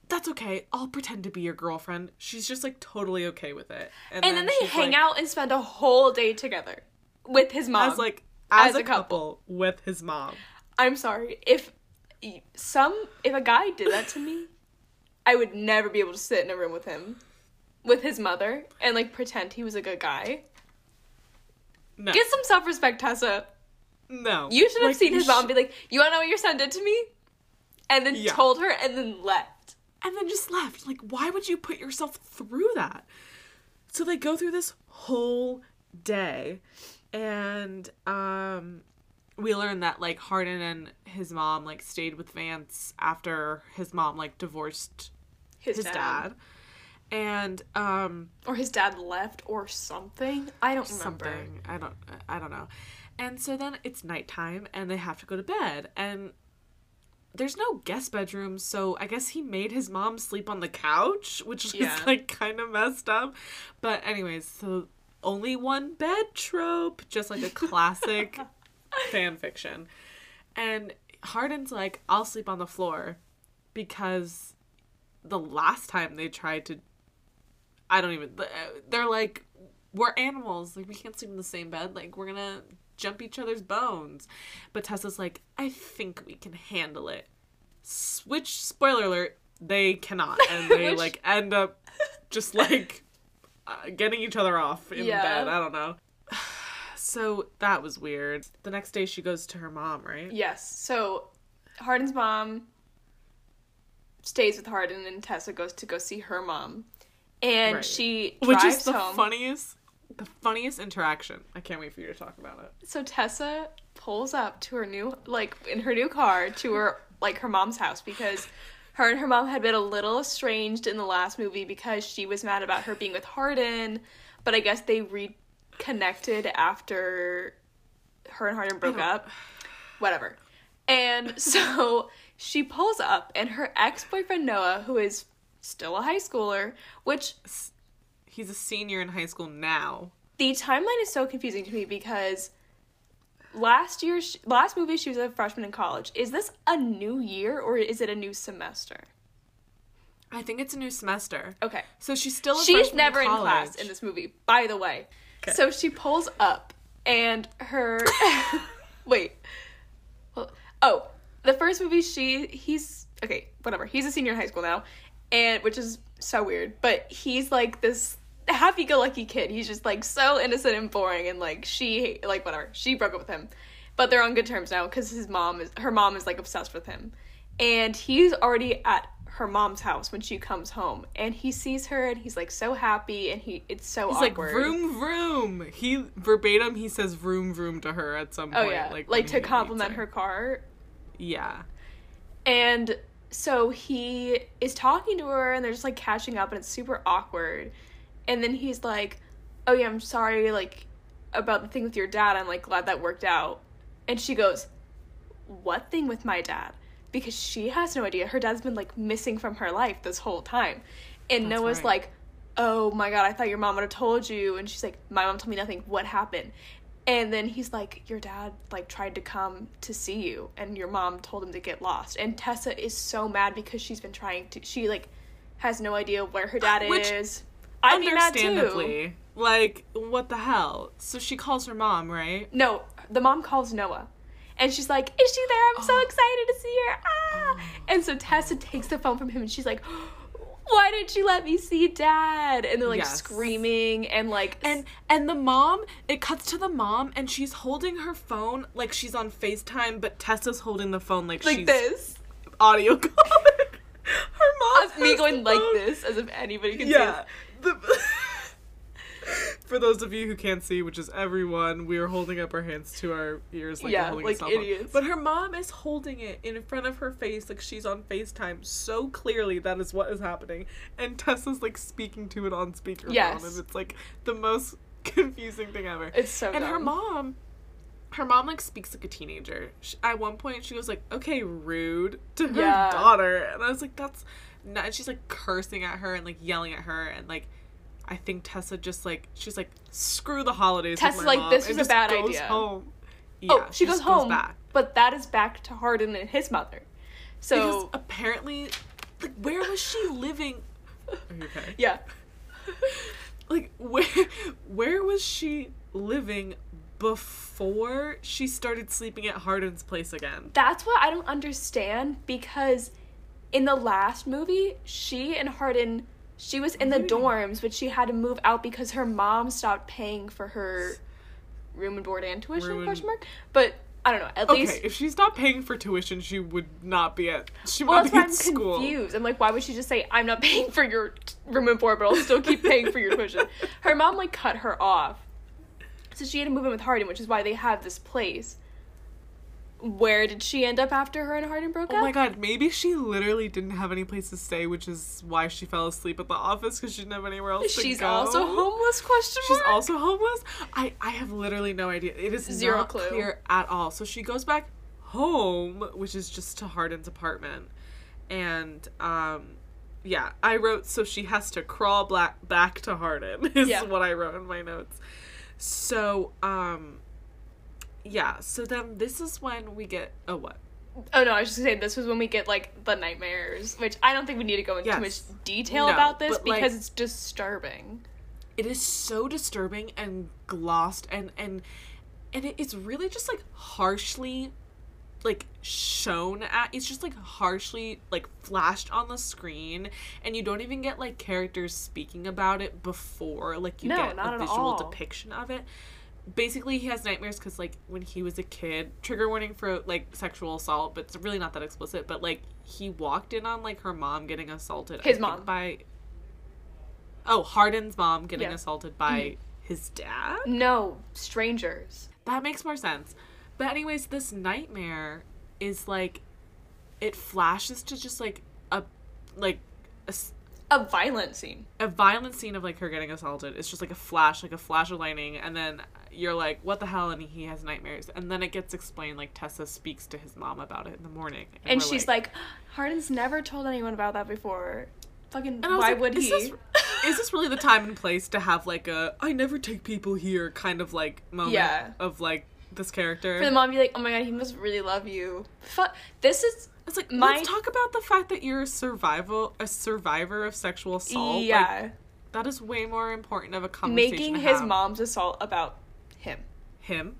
That's okay. I'll pretend to be your girlfriend. She's just like totally okay with it. And then they hang like- out and spend a whole day together with his mom. as like as, as a, a couple. with his mom. I'm sorry. If some if a guy did that to me, I would never be able to sit in a room with him with his mother and like pretend he was a good guy. No, Get some self-respect, Tessa. no. You should have Like, seen his mom sh- be like, "You want to know what your son did to me?" And then Yeah. told her and then left. and then just left. Like, why would you put yourself through that? So they go through this whole day, and um, we learn that like Hardin and his mom like stayed with Vance after his mom like divorced His, his dad. dad, and um, or his dad left or something. I don't remember. something I don't I don't know, and so then it's nighttime and they have to go to bed and. There's no guest bedroom, so I guess he made his mom sleep on the couch, which Yeah. is like kind of messed up. But anyways, so only one bed trope, just like a classic fan fiction. And Hardin's like, I'll sleep on the floor because the last time they tried to I don't even they're like we're animals, like we can't sleep in the same bed, like we're to jump each other's bones. But Tessa's like, I think we can handle it. Which spoiler alert, they cannot and they Which- like end up just like uh, getting each other off in Yeah. bed. I don't know. So that was weird. The next day she goes to her mom, right? Yes. So Hardin's mom stays with Hardin and Tessa goes to go see her mom. And Right. she Which is the home. funniest the funniest interaction. I can't wait for you to talk about it. So Tessa pulls up to her new like in her new car to her like her mom's house because her and her mom had been a little estranged in the last movie because she was mad about her being with Hardin, but I guess they reconnected after her and Hardin broke up. Whatever. And so she pulls up and her ex-boyfriend Noah, who is still a high schooler, which He's a senior in high school now. the timeline is so confusing to me because last year last movie she was a freshman in college is this a new year or is it a new semester I think it's a new semester. okay So she's still a she's never in college. class in this movie by the way Okay. so she pulls up and her wait Well, oh the first movie she he's okay whatever. He's a senior in high school now and which is so weird but he's like this happy-go-lucky kid. He's just like so innocent and boring and like she like whatever. She broke up with him. But they're on good terms now because his mom is her mom is like obsessed with him. And he's already at her mom's house when she comes home and he sees her and he's like so happy and he it's so He's awkward. like vroom vroom. He verbatim he says vroom vroom to her at some oh point. yeah. like, like, to compliment her car Yeah. And so he is talking to her and they're just like catching up and it's super awkward. And then he's like, Oh yeah, I'm sorry, like about the thing with your dad. I'm like glad that worked out. And she goes, What thing with my dad? Because she has no idea. Her dad's been like missing from her life this whole time. And That's Noah's right. like, Oh my god, I thought your mom would have told you. And she's like, My mom told me nothing. What happened? And then he's like, Your dad like tried to come to see you and your mom told him to get lost. And Tessa is so mad because she's been trying to she like has no idea where her dad Which, is. I'd be mad too. Like, what the hell? So she calls her mom, right? No, the mom calls Noah. And she's like, Is she there? I'm so Oh. excited to see her. Ah. And so Tessa takes the phone from him and she's like, Why didn't you let me see dad? And they're like Yes. screaming and like And and the mom, it cuts to the mom and she's holding her phone like she's on FaceTime, but Tessa's holding the phone like, like she's this. audio calling. Her mom Us- me going the like this as if anybody can see Yeah. For those of you who can't see, which is everyone, we are holding up our hands to our ears like Yeah, like a cell phone. idiots. But her mom is holding it in front of her face like she's on FaceTime so clearly that is what is happening. And Tessa's like speaking to it on speakerphone Yes. and it's like the most confusing thing ever. It's so And her mom her mom like speaks like a teenager. Sh at one point, she was like, "Okay, rude" to her Yeah. daughter, and I was like, "That's," not, and she's like cursing at her and like yelling at her, and like, I think Tessa just like she's like, "Screw the holidays." Tessa's like, mom," "This was a bad goes idea. Home. Oh, yeah, oh, she goes home, back but that is back to Hardin and his mother. because So apparently, like, where was she living? Okay? yeah, like where where was she living before she started sleeping at Hardin's place again? that's what I don't understand because in the last movie, she and Hardin, she was in the dorms, but she had to move out because her mom stopped paying for her room and board and tuition question mark. But I don't know. At Okay, least if she stopped paying for tuition, she would not be at she would Well, not be at I'm school. confused. I'm like, why would she just say, I'm not paying for your t- room and board, but I'll still keep paying for your tuition? Her mom, like, cut her off. So she had to move in with Hardin, which is why they have this place. Where did she end up after her and Hardin broke Oh up? Oh my god, maybe she literally didn't have any place to stay, which is why she fell asleep at the office because she didn't have anywhere else to She's also homeless, question mark. She's also homeless. I I have literally no idea. It is Zero not clue. clear at all. So she goes back home, which is just to Hardin's apartment, and um, yeah, I wrote so she has to crawl black back to Hardin is Yeah. what I wrote in my notes. So um, yeah. So then this is when we get oh what Oh no, I was just saying this was when we get like the nightmares, which I don't think we need to go into too much detail No, about this but, like- because it's disturbing. it is so disturbing and glossed and and and it, it's really just like harshly like shown at it's just like harshly like flashed on the screen and you don't even get like characters speaking about it before like you No, get a visual all. depiction of it basically he has nightmares because like when he was a kid trigger warning for like sexual assault but it's really not that explicit but like he walked in on like her mom getting assaulted His think, mom. by oh harden's mom getting Yeah. Mm-hmm. assaulted by his dad No, strangers. that makes more sense. But anyways, this nightmare is like it flashes to just like a like a a violent scene. a violent scene of like her getting assaulted. It's just like a flash, like a flash of lightning, and then you're like, "What the hell?" And he has nightmares, and then it gets explained. Like Tessa speaks to his mom about it in the morning, And we're she's like, Hardin's never told anyone about that before. Fucking, And why like, would is he? This, is this really the time and place to have like a I never take people here" kind of like moment Yeah. of like this character? For the mom to be like, oh my god, he must really love you. Fuck. This is. It's like My- let's talk about the fact that you're a survival a survivor of sexual assault. Like, yeah. that is way more important of a conversation. making his mom's assault about him. him.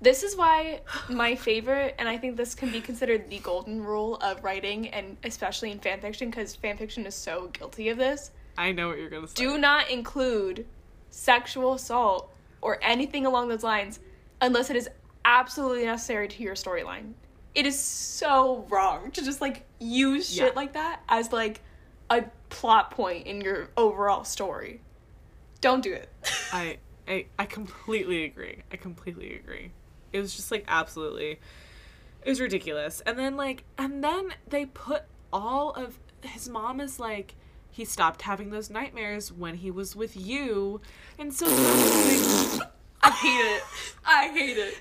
This is why my favorite, and I think this can be considered the golden rule of writing, and especially in fanfiction, because fanfiction is so guilty of this. I know what you're gonna say. Do not include sexual assault or anything along those lines unless it is absolutely necessary to your storyline. It is so wrong to just like use shit Yeah. like that as like a plot point in your overall story. Don't do it. I, I I completely agree. I completely agree. It was just like absolutely it was ridiculous. And then like and then they put all of his mom is like he stopped having those nightmares when he was with you. And so I hate it. I hate it.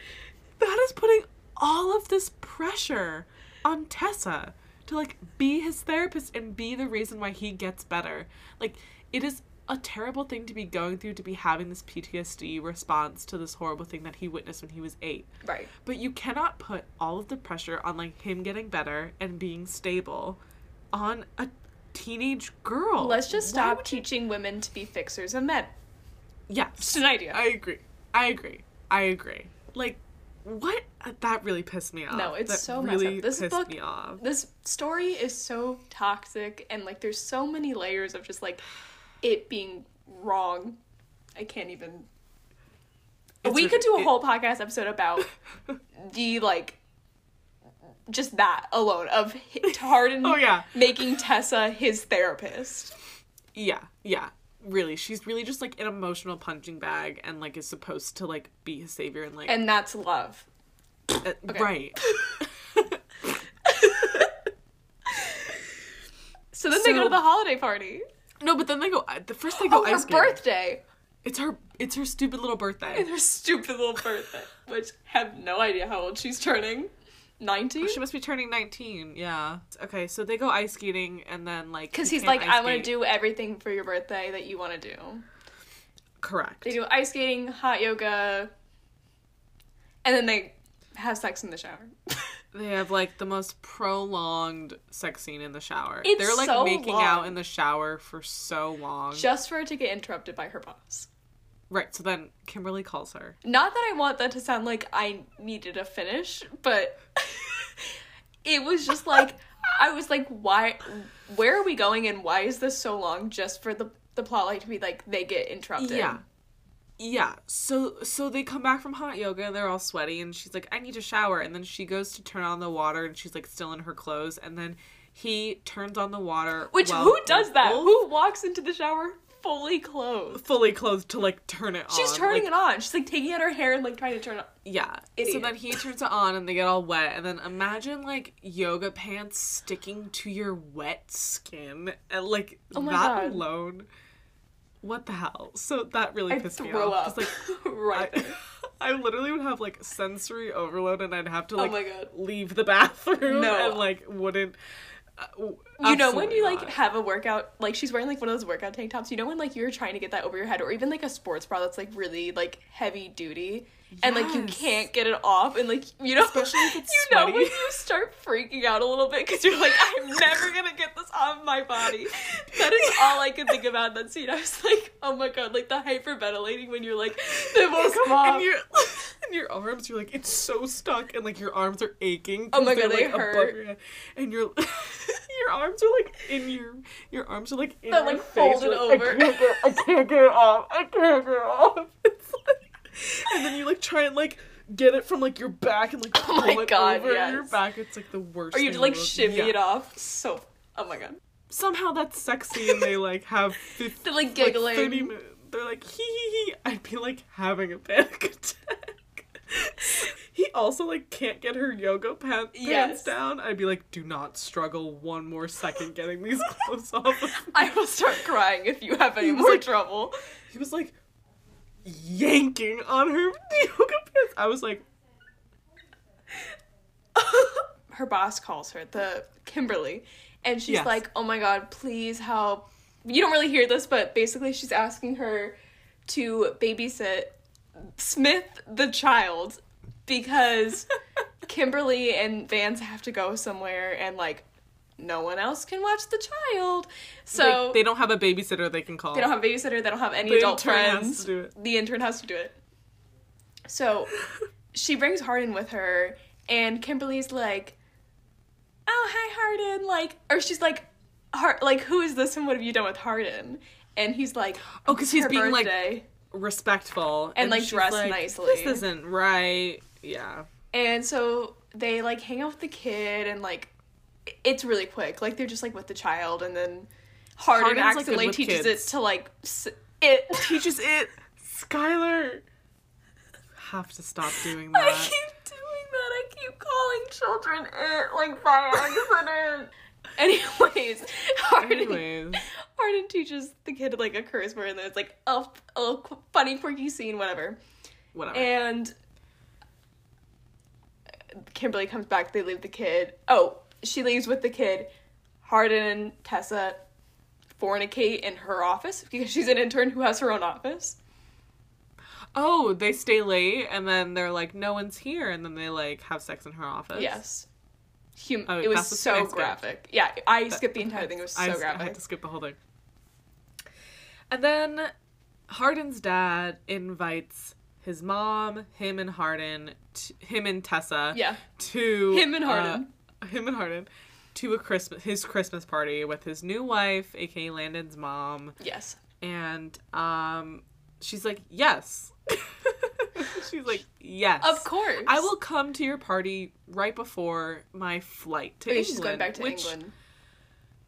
that is putting all of this pressure on Tessa to like be his therapist and be the reason why he gets better. Like it is a terrible thing to be going through to be having this PTSD response to this horrible thing that he witnessed when he was 8. Right. But you cannot put all of the pressure on like him getting better and being stable on a teenage girl. Let's just Why stop would you- teaching women to be fixers of men. Yes. Just an idea. I agree. I agree. I agree. Like, what? Uh, that really pissed me off. No, it's That so messed really up. This pissed book- me off. this story is so toxic and like there's so many layers of just like it being wrong. I can't even. It's we could do a it- whole podcast episode about the like just that alone of Hardin Oh, yeah. making Tessa his therapist. Yeah, yeah. really, she's really just like an emotional punching bag and like is supposed to like be his savior and like And that's love. uh, right. So then they go to the holiday party. No, but then they go. The first they go Oh, ice her skating. birthday. It's her. It's her stupid little birthday. And her stupid little birthday. Which have no idea how old she's turning. 19? She must be turning 19, yeah. Okay, so they go ice skating and then like Because he he's like, I want to do everything for your birthday that you want to do. correct. They do ice skating, hot yoga, and then they have sex in the shower. They have like the most prolonged sex scene in the shower. It's They're like so making long. out in the shower for so long. Just for it to get interrupted by her boss. right, so then Kimberly calls her. Not that I want that to sound like I needed a finish, but it was just like I was like, why? Where are we going, and why is this so long? Just for the the plot line to be like they get interrupted. Yeah. Yeah. So so they come back from hot yoga and they're all sweaty and she's like, I need to shower and then she goes to turn on the water and she's like still in her clothes and then he turns on the water. Which who does that? both Who walks into the shower fully clothed? fully clothed to like turn it on. She's turning like, it on. She's like taking out her hair and like trying to turn it. Yeah. So then he turns it on and they get all wet. And then imagine like yoga pants sticking to your wet skin. And like Oh that God. alone. What the hell? So that really I'd pissed me off. up. like, right I. I literally would have like sensory overload and I'd have to like oh my god. leave the bathroom No. and like wouldn't. uh, w- You know when absolutely you like not. have a workout, like she's wearing like one of those workout tank tops. You know when like you're trying to get that over your head, or even like a sports bra that's like really like heavy duty, and like you can't get it off, and like you know, Especially if it's you know when you start freaking out a little bit because you're like, I'm never gonna get this off my body. That is all I could think about in that scene. I was like, oh my god, like the hyperventilating when you're like, they won't come off. And your, and your arms, you're like, it's so stuck, and like your arms are aching. Oh my God, they like, hurt. And your your arms are like in your your arms are like in your like, face. folded like, over. I can't, get, I can't get it off. I can't get it off. It's like, and then you like try and like get it from like your back and like oh pull Oh my it God, over your back. It's like the worst. or you like shimmy Yeah. it off. So, oh my god. Somehow that's sexy, and they like have 50, They're like giggling. thirty minutes. They're like hee hee hee. I'd be like having a panic attack. He also like can't get her yoga pant- pants Yes. down. I'd be like, do not struggle one more second getting these clothes off. Of I will start crying if you have any more like- trouble. he was like yanking on her yoga pants. I was like, her boss calls her, the Kimberly, and she's Yes. like, "Oh my god, please help." You don't really hear this, but basically she's asking her to babysit Smith the child because Kimberly and Vance have to go somewhere and like no one else can watch the child. So like, they don't have a babysitter they can call. They don't have a babysitter. They don't have any The adult intern has friends. to do it. The intern has to do it. So she brings Hardin with her, and Kimberly's like, "Oh, hi, Hardin!" Like, or she's like, "Har- like, who is this, and what have you done with Hardin?" And he's like, Oh, because he's being like birthday. Respectful And, like, she's dressed nicely. This isn't right. Yeah. And so they like hang out with the kid, and like, it's really quick. Like they're just like with the child, and then Hardin Hardin's, like, accidentally with teaches kids. it to like s- it. teaches it. Skylar. Have to stop doing that. I keep doing that. I keep calling children it like by accident. Anyways, Hardin, Anyways. Hardin teaches the kid like a curse word, and there's like a, a funny, quirky scene, whatever. Whatever. And Kimberly comes back. They leave the kid. Oh, she leaves with the kid. Hardin and Tessa fornicate in her office because she's an intern who has her own office. oh, they stay late and then they're like, no one's here, and then they like have sex in her office. Yes. Hum- Oh, it was that's the scene I so graphic. Yeah, I skipped the entire thing. It was so I, s- I graphic. had to skip the whole thing. And then Hardin's dad invites his mom, him and Hardin, t- him and Tessa, Yeah. to Him and Hardin. uh, him and Hardin, to a Christmas his Christmas party with his new wife, aka Landon's mom, Yes. and um, she's like, yes. she's like, yes, Of course. I will come to your party right before my flight to England. she's going back to which, England.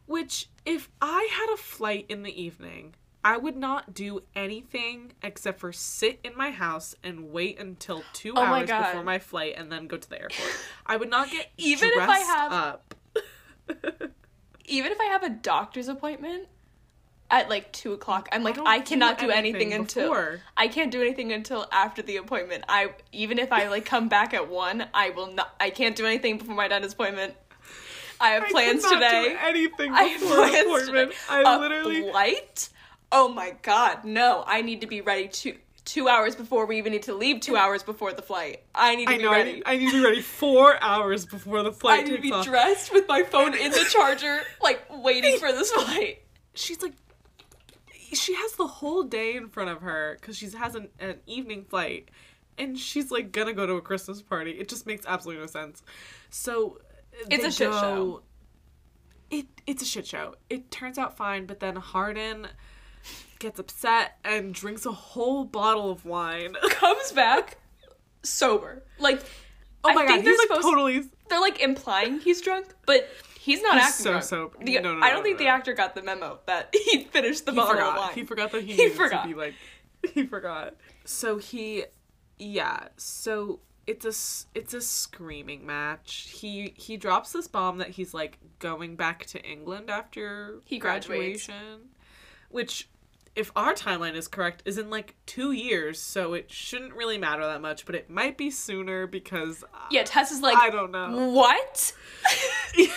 Which, if I had a flight in the evening, I would not do anything except for sit in my house and wait until two Oh hours before my flight and then go to the airport. I would not get Even if I have- up. Even if I have a doctor's appointment at like two o'clock, I'm like don't I, cannot do anything, anything until before. I can't do anything until after the appointment. I even if I like come back at one, I will not. I can't do anything before my dentist appointment. I have I plans today. Do anything I have before plans appointment. today. I A literally. flight. Oh my god, no! I need to be ready two two hours before we even need to leave. Two hours before the flight. I need to I be know. I ready. need, I need to be ready four hours before the flight. I need to be off. dressed with my phone in the charger, like waiting for this flight. She's like, she has the whole day in front of her because she has an, an evening flight, and she's like gonna go to a Christmas party. It just makes absolutely no sense. So It's a shit go- show. It it's a shit show. It turns out fine, but then Hardin gets upset and drinks a whole bottle of wine. Comes back sober. Like, Oh I my think god, they're he's like supposed- totally. they're like implying he's drunk, but he's not He's acting so drunk. sober. The- No, no, I don't think no, the actor got the memo that he finished the He bottle of forgot. wine. He forgot that he, He forgot. to be like. He forgot. So he, yeah. So it's a it's a screaming match. He he drops this bomb that he's like going back to England after He graduates. graduation, which. If our timeline is correct, is in like two years, so it shouldn't really matter that much, but it might be sooner because uh, Yeah, Tess is like, I don't know. what?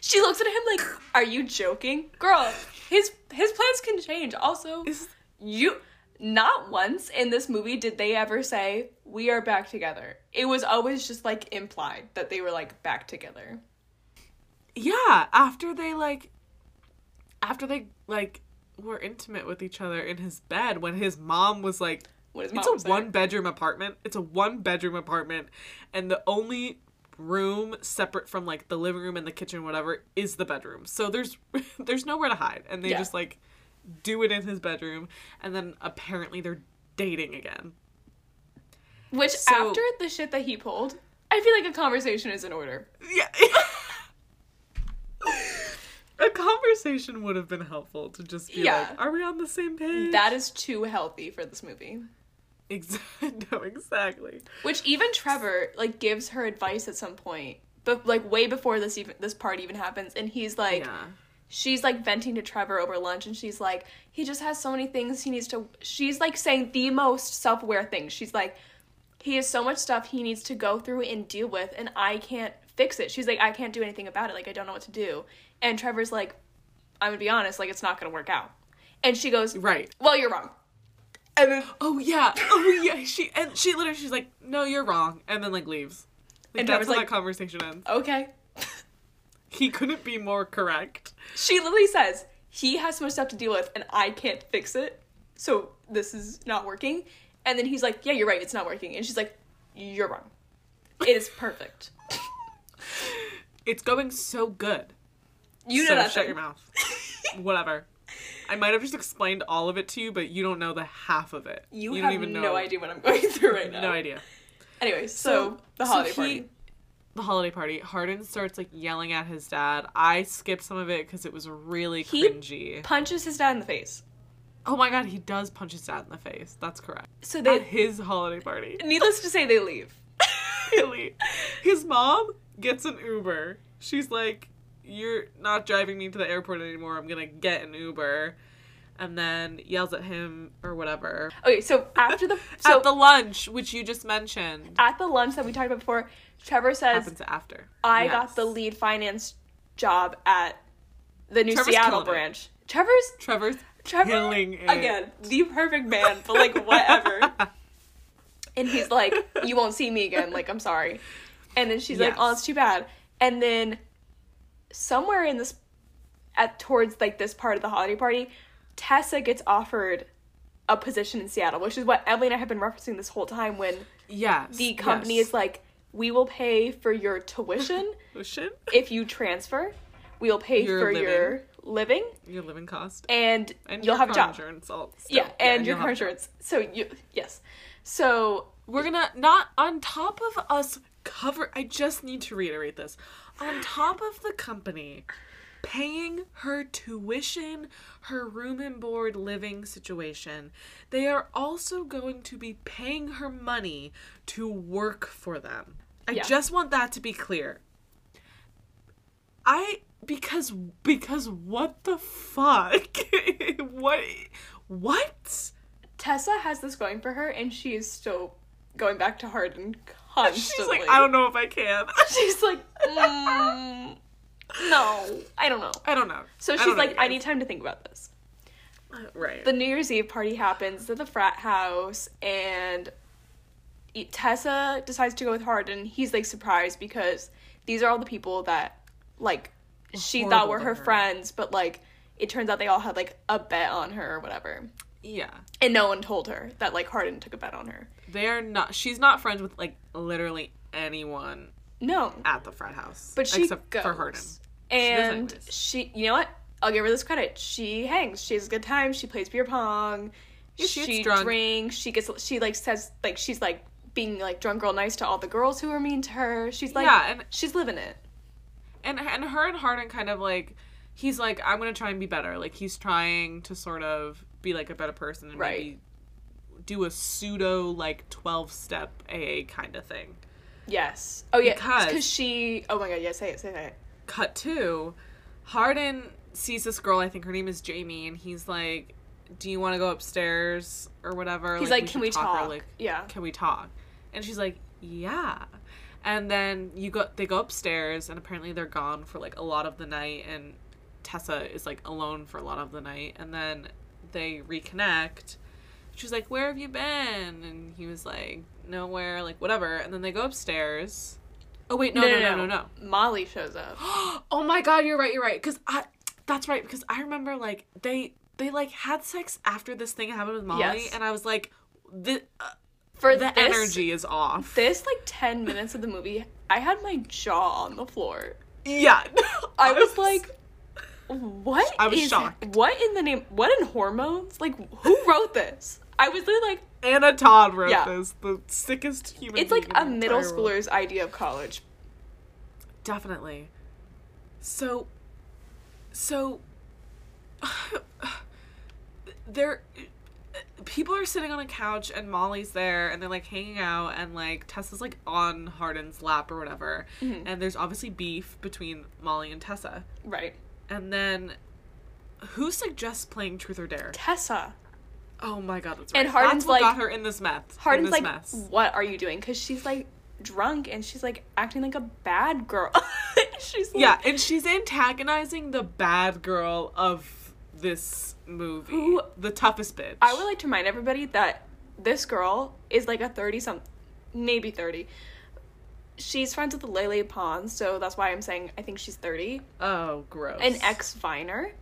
she looks at him like, "Are you joking, girl? His his plans can change. Also, Is- you not once in this movie did they ever say we are back together. It was always just like implied that they were like back together. yeah after they like after they like were intimate with each other in his bed when his mom was like What his it's a there. one bedroom apartment it's a one bedroom apartment and the only room separate from like the living room and the kitchen whatever is the bedroom so there's there's nowhere to hide and they Yeah. just like do it in his bedroom and then apparently they're dating again Which So- after the shit that he pulled, I feel like a conversation is in order. yeah a conversation would have been helpful to just be Yeah. like are we on the same page That is too healthy for this movie. Exactly. No, exactly. Which even Trevor like gives her advice at some point, but like way before this even this part even happens, and he's like, yeah. she's like venting to Trevor over lunch, and she's like, he just has so many things he needs to. She's like saying the most self aware things. She's like, he has so much stuff he needs to go through and deal with, and I can't fix it. She's like, I can't do anything about it. Like I don't know what to do. And Trevor's like, I'm gonna be honest, like it's not gonna work out. And she goes, Right. well, you're wrong. And then Oh yeah. Oh yeah. She and she literally she's like, no, you're wrong, and then like leaves. Like, And that's Trevor's how like- that conversation ends. okay. He couldn't be more correct. She literally says, he has so much stuff to deal with and I can't fix it. So this is not working. And then he's like, yeah, you're right, it's not working. And she's like, you're wrong. It is perfect. It's going so good. You know so that shut your mouth. Whatever. I might have just explained all of it to you, but you don't know the half of it. You, don't have even know. no idea what I'm going through right now. No idea. Anyway, so, the so holiday he- party. The holiday party. Hardin starts like yelling at his dad. I skipped some of it because it was really He- cringy. Punches his dad in the face. Oh my god, he does punch his dad in the face. That's correct. So At his holiday party. needless to say, they leave. Really. His mom gets an Uber. She's like, You're not driving me to the airport anymore. I'm gonna get an Uber. And then yells at him or whatever. Okay, so after the so at the lunch, which you just mentioned, at the lunch that we talked about before, Trevor says, happens after. I Yes. got the lead finance job at the new Trevor's Seattle killing it. branch. Trevor's Trevor's Trevor killing it. again, the perfect man, but like whatever. and he's like, "You won't see me again." Like, I'm sorry. And then she's like, "Oh, it's too bad." And then somewhere in this, at towards like this part of the holiday party, Tessa gets offered a position in Seattle, which is what Emily and I have been referencing this whole time. When yes. the company yes. is like, "We will pay for your tuition Ocean? if you transfer. We'll pay Your for living. your living, Your living cost. and, And you'll have a job." Insurance all, still. Yeah, and your car insurance. So you yes. So We're gonna not on top of us cover. I just need to reiterate this. On top of the company paying her tuition, her room and board living situation. They are also going to be paying her money to work for them. I Yeah. just want that to be clear. I because because what the fuck? what what? Tessa has this going for her, and she is still going back to Hardin constantly. She's like, I don't know if I can. She's like, mm, no, I don't know. I don't know. So she's know, like, I need time to think about this. right. The New Year's Eve party happens at the frat house, and Tessa decides to go with Hardin. He's like surprised because these are all the people that like she thought were her her. friends, but like it turns out they all had like a bet on her or whatever. Yeah. And no one told her that like Hardin took a bet on her. They're not she's not friends with like literally anyone No. at the frat house. But she except goes. for Hardin. And anyways. she, you know what? I'll give her this credit. She hangs. She has a good time. She plays beer pong. Yeah, she she drunk. drinks. She gets. She like says like she's like being like drunk girl nice to all the girls who are mean to her. She's like Yeah, and she's living it. and and her and Hardin kind of like he's like I'm gonna try and be better. Like he's trying to sort of be like a better person and Right. maybe do a pseudo like twelve step AA kind of thing. Yes. Oh yeah. Because- she. Oh my god. Yeah. Say it. Say it. Cut two. Hardin sees this girl. I think her name is Jamie, and he's like, "Do you want to go upstairs or whatever?" He's like, should "Can we or, talk?" like, Yeah. can we talk? And she's like, yeah. And then you go, they go upstairs, and apparently they're gone for like a lot of the night, and Tessa is like alone for a lot of the night, and then they reconnect. She's like, "Where have you been?" And he was like, "Nowhere," like whatever. And then they go upstairs. Oh wait, no, no, no, no, no. Molly shows up. oh my god, you're right, you're right. Cause I, that's right. Because I remember like they they like had sex after this thing happened with Molly, Yes. and I was like, the uh, For the this, energy is off. This like ten minutes of the movie, I had my jaw on the floor. yeah, I was like, what? I was is- shocked. What in the name? What in hormones? Like, who wrote this? I was literally like, Anna Todd wrote Yeah. this, the sickest human. it's like a middle world. schooler's idea of college. Definitely. So, so, there, people are sitting on a couch and Molly's there and they're like hanging out and like Tessa's like on Hardin's lap or whatever. Mm-hmm. And there's obviously beef between Molly and Tessa. Right. And then, who suggests playing Truth or Dare? Tessa. Oh my god, that's right. And Hardin's that's what like- got her in this mess. in Hardin's this like, mess. what are you doing? Because she's like drunk and she's like acting like a bad girl. she's like, Yeah, and she's antagonizing the bad girl of this movie. Who- the toughest bitch. I would like to remind everybody that this girl is like a 30 some maybe 30. She's friends with the Lele Pons, so that's why I'm saying I think she's 30. Oh, gross. An ex Viner.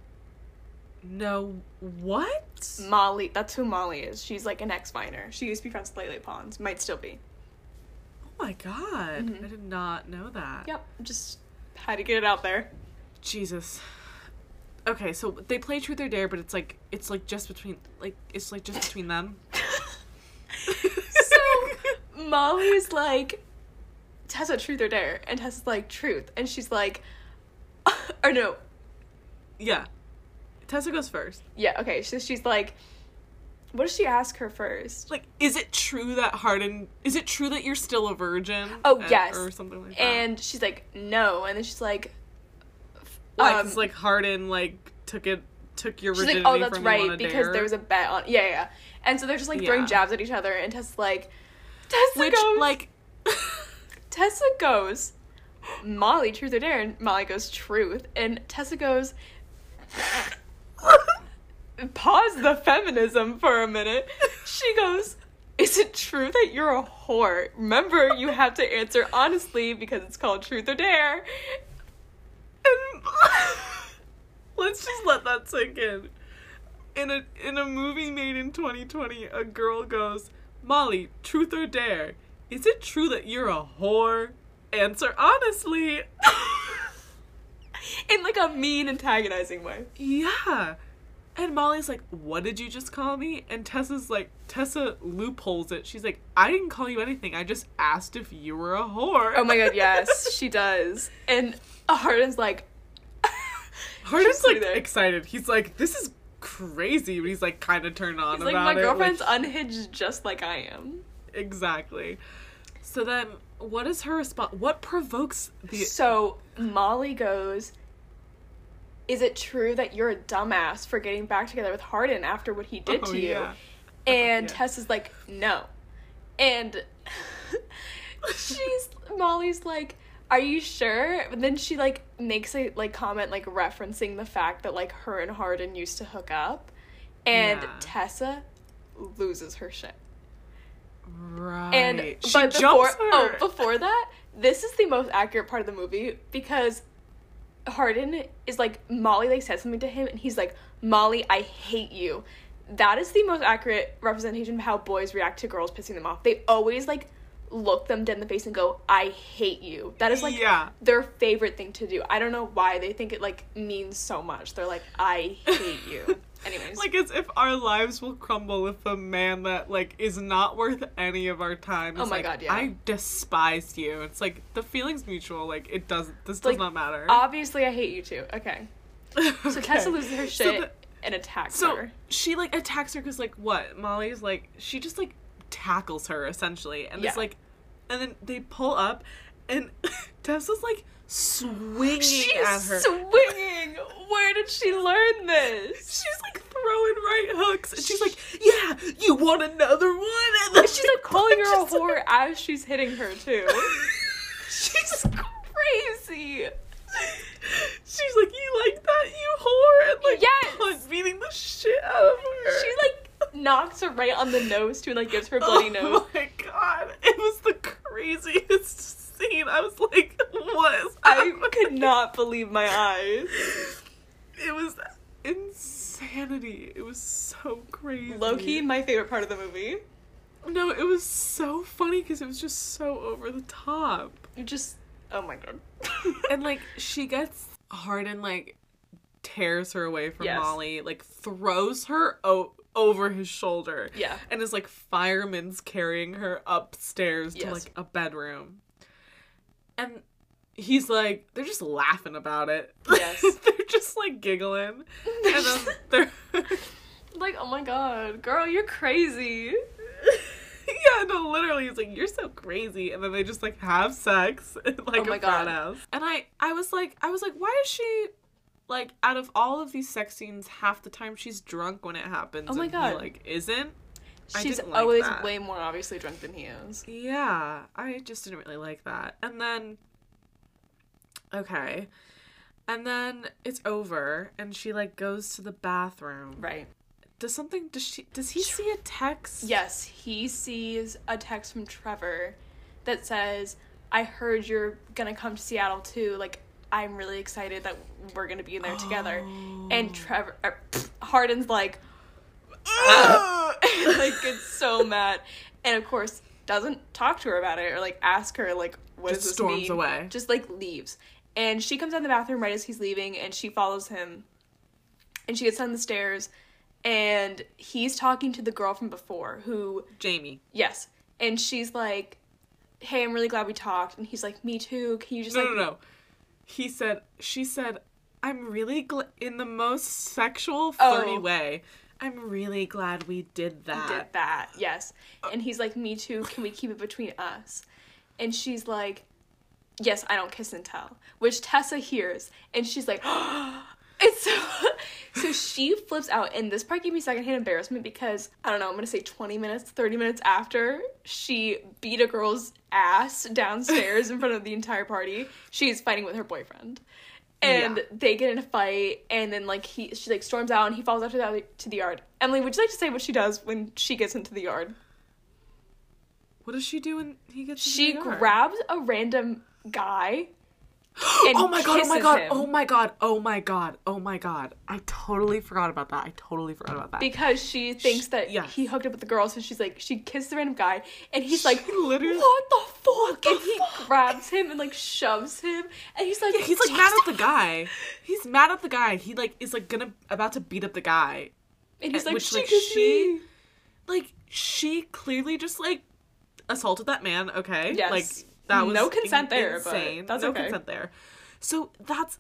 No, what? Molly, that's who Molly is. She's like an ex Viner. She used to be friends with Lele Pons. Might still be. Oh my god, mm-hmm. I did not know that. Yep, just had to get it out there. Jesus. Okay, so they play Truth or Dare, but it's like it's like just between like it's like just between them. so Molly's like, Tessa, truth or dare? And Tessa's like, truth. And she's like, or no, yeah. Tessa goes first. yeah, okay. So she's like, what does she ask her first? Like, is it true that Hardin? Is it true that you're still a virgin? Oh, And- yes. or something like that. And she's like, no. And then she's like, Why? um, 'Cause, like Hardin like took it took your she's virginity like, oh, that's from you on right, because dare. there was a bet on. Yeah, yeah. And so they're just like Yeah. throwing jabs at each other, and Tessa's like, Tessa which goes, like Tessa goes, Molly, truth or dare? And Molly goes, truth. And Tessa goes, pause the feminism for a minute. She goes, Is it true that you're a whore? Remember, you have to answer honestly because it's called truth or dare. and let's just let that sink in. In a in a movie made in 2020, a girl goes, "Molly, truth or dare? Is it true that you're a whore? Answer honestly." In like a mean, antagonizing way. yeah. And Molly's like, "What did you just call me?" And Tessa's like, Tessa loopholes it. She's like, "I didn't call you anything. I just asked if you were a whore." Oh my god, yes, she does. And Hardin's like, Hardin's like there. excited. He's like, this is crazy, but he's like kind of turned on He's like, my it. girlfriend's unhinged just like I am. exactly. So then, what is her response? What provokes the? So Molly goes, Is it true that you're a dumbass for getting back together with Hardin after what he did Oh, to you? yeah. And Yeah. Tess is like, No. And she's Molly's like, Are you sure? And then she like makes a like comment like referencing the fact that like her and Hardin used to hook up. And Yeah. Tessa loses her shit. Right. And she but before oh before that, this is the most accurate part of the movie because Hardin is like Molly like says something to him and he's like Molly I hate you. That is the most accurate representation of how boys react to girls pissing them off. They always like look them dead in the face and go I hate you. That is like Yeah. their favorite thing to do. I don't know why they think it like means so much. They're like I hate you. Anyways, like as if our lives will crumble if a man that like is not worth any of our time. Oh my like, God, yeah. I despise you. It's like the feeling's mutual. Like it does. This does Like, not matter. obviously I hate you too. Okay. So Tessa loses her So shit the- and attacks So her. she like attacks her because like what Molly's like she just like tackles her essentially and Yeah. it's like and then they pull up and Tessa's like swinging She's at her. swinging. Where did she learn this? She's like throwing right hooks and she's like, "Yeah, you want another one?" And then She's like calling her a whore as she's hitting her too. she's Crazy. She's like, "You like that, you whore?" And like, Yes! punch- beating the shit out of her. She like knocks her right on the nose too and like gives her a oh bloody nose. Oh my god, it was the craziest scene. I was like, "What is I could not believe my eyes. It was insanity. It was so crazy. Low key, my favorite part of the movie. No, it was so funny because it was just so over the top. You just oh my god. And like she gets Hardin like tears her away from Yes. Molly, like throws her o- over his shoulder. Yeah. And is like firemen's carrying her upstairs to like a bedroom. And he's like they're just laughing about it. Yes. they're just like giggling. and then they're like, oh my god, girl, you're crazy. yeah, no, literally, it's like you're so crazy, and then they just like have sex, like Oh my a frat God. house. And I, I was like, I was like, why is she, like, out of all of these sex scenes, half the time she's drunk when it happens. Oh my and he, like isn't. She's like always that. way more obviously drunk than he is. Yeah, I just didn't really like that. And then, okay, and then it's over, and she like goes to the bathroom. Right. Does something? Does she? Does he see a text? Yes, he sees a text from Trevor that says, I heard you're gonna come to Seattle too. Like, I'm really excited that we're gonna be in there together. Oh. And Trevor, er, pfft, Hardin's like. like, gets so mad. And of course, doesn't talk to her about it or like ask her, like, what Just does this storms mean? away. Just like leaves. And she comes out of the bathroom right as he's leaving and she follows him. And she gets down the stairs and he's talking to the girl from before who Jamie. Yes. And she's like, Hey, I'm really glad we talked. And he's like, Me too. Can you just No, like no, no. He said, she said, I'm really gl-, in the most sexual, oh. flirty Oh. way. I'm really glad we did that. We did that? Yes. And he's like, Me too. Can we keep it between us? And she's like, Yes, I don't kiss and tell. Which Tessa hears. And she's like, It's so so she flips out and this part gave me secondhand embarrassment because I don't know, I'm gonna say 20 minutes, 30 minutes after she beat a girl's ass downstairs in front of the entire party, she's fighting with her boyfriend. And Yeah. they get in a fight and then like he she like storms out and he falls after that to the yard. Emily, would you like to say what she does when she gets into the yard? What does she do when he gets into She the yard? grabs a random guy oh my god, oh my god, him. oh my god, oh my god, oh my god. I totally forgot about that. I totally forgot about that. because she thinks that yes. he hooked up with the girl, so she's like, she kissed the random guy, and he's like, literally- what the fuck? and he fuck? grabs him and like shoves him, and he's like, yeah, he's like mad at the guy. He's mad at the guy. He like is like gonna about to beat up the guy. and he's eh, like, which, she like, she- me. Like she clearly just like assaulted that man, okay? Yes. Like that was No consent there, but insane. that's no okay. consent there. So that's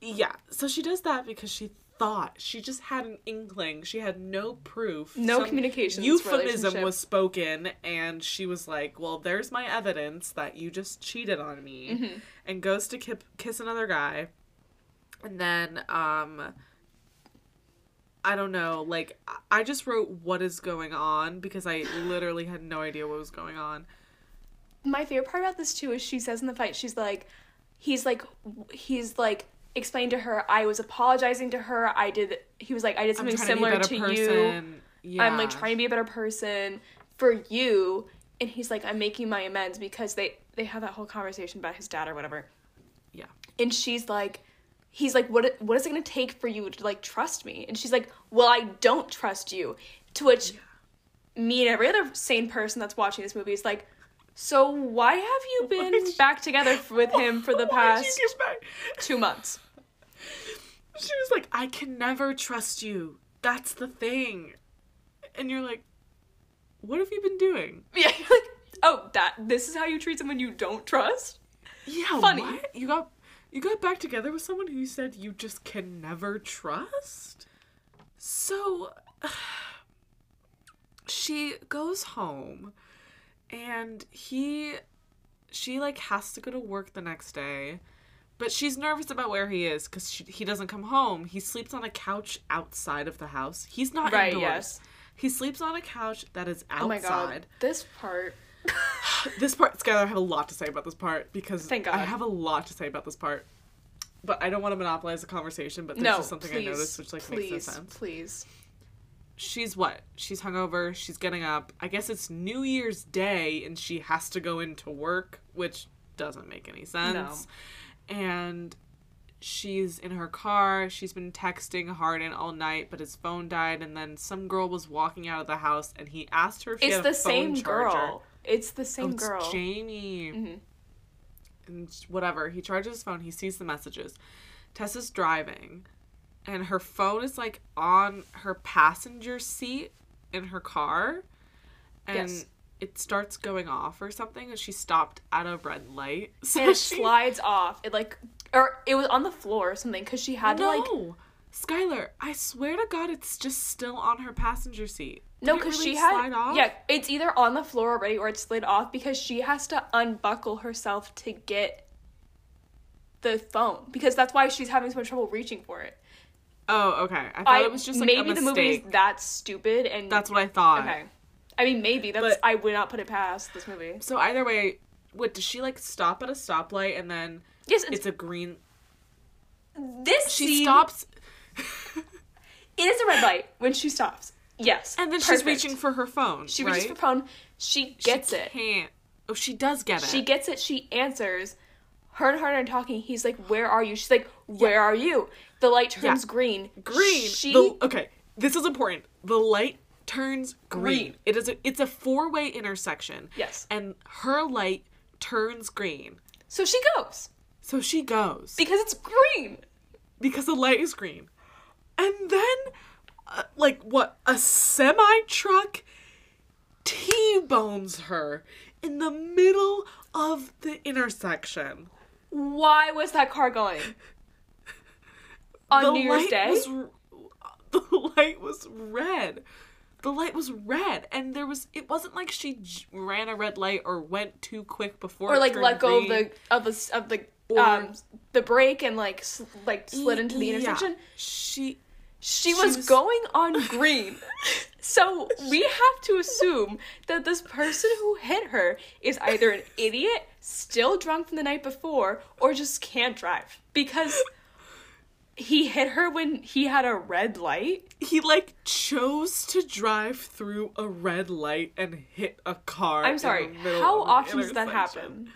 Yeah. So she does that because she thought she just had an inkling. She had no proof. No Some communications Euphemism was spoken, and she was like, "Well, there's my evidence that you just cheated on me," Mm-hmm. and goes to kip- kiss another guy, and then um. I don't know. Like, I just wrote what is going on because I literally had no idea what was going on. My favorite part about this too is she says in the fight she's like he's like he's like explained to her i was apologizing to her. I did he was like i did something similar to, to, be a better you. Yeah. i'm like trying to be a better person for you. And he's like i'm making my amends because they they have that whole conversation about his dad or whatever. Yeah. and she's like he's like what what is it going to take for you to like trust me? And she's like well i don't trust you. To which me and every other sane person that's watching this movie is like so why have you been you- back together with him for the past two months She was like, I can never trust you. That's the thing. And you're like, what have you been doing? yeah you're like oh that this is how you treat someone you don't trust Yeah, Funny. what? You got you got back together with someone who you said you just can never trust? So she goes home and he she like has to go to work the next day. But she's nervous about where he is because he doesn't come home. He sleeps on a couch outside of the house. He's not Right, indoors. yes. He sleeps on a couch that is outside. oh my god this part This part, Skylar, I have a lot to say about this part because Thank I have a lot to say about this part. But I don't want to monopolize the conversation. But there's no just something please, I noticed which like please makes no sense. please She's what? She's hungover. She's getting up. I guess it's New Year's Day, and she has to go into work, which doesn't make any sense. No. And she's in her car. She's been texting Hardin all night, but his phone died. And then some girl was walking out of the house, and he asked her if she it's had the a phone same charger. girl it's the Oh, same it's girl Jamie. Mhm. And whatever. He charges his phone. He sees the messages. Tessa's driving, and her phone is like on her passenger seat in her car, and Yes. it starts going off or something. And she stopped at a red light. So and it she- slides off. It like, or it was on the floor or something because she had to like. no, Skylar. I swear to God, it's just still on her passenger seat. Did No, because really she had off? yeah, it's either on the floor already or it slid off because she has to unbuckle herself to get the phone because that's why she's having so much trouble reaching for it. Oh, okay. I thought I it was just like maybe a the movie is that stupid and That's what I thought. okay. I mean, maybe that's But- I would not put it past this movie. So either way, what does she like stop at a stoplight and then Yes, it's a green this she scene, stops It is a red light when she stops. Yes, and then she's reaching for her phone. She right? reaches for phone. She gets she it. Can't. Oh, she does get it. She gets it. She answers. Her and Hardin are talking. He's like, "Where are you?" She's like, "Where are you?" The light turns Yeah. green. green. She The- okay, this is important. The light turns green. Green. It is a it's a four way intersection. yes. And her light turns green. So she goes So she goes because it's green. because the light is green. And then uh, like what a semi truck T-bones her in the middle of the intersection. Why was that car going on the New Year's light Day? Was, the light was red. The light was red, and there was. It wasn't like she j- ran a red light or went too quick before. or like let go of the of the of the Or- um the brake and like s- like slid into the Yeah. intersection. She. She She was, was- going on green. so we have to assume that this person who hit her is either an idiot, still drunk from the night before, or just can't drive. Because he hit her when he had a red light. He like chose to drive through a red light and hit a car. I'm sorry, how of often does that happen?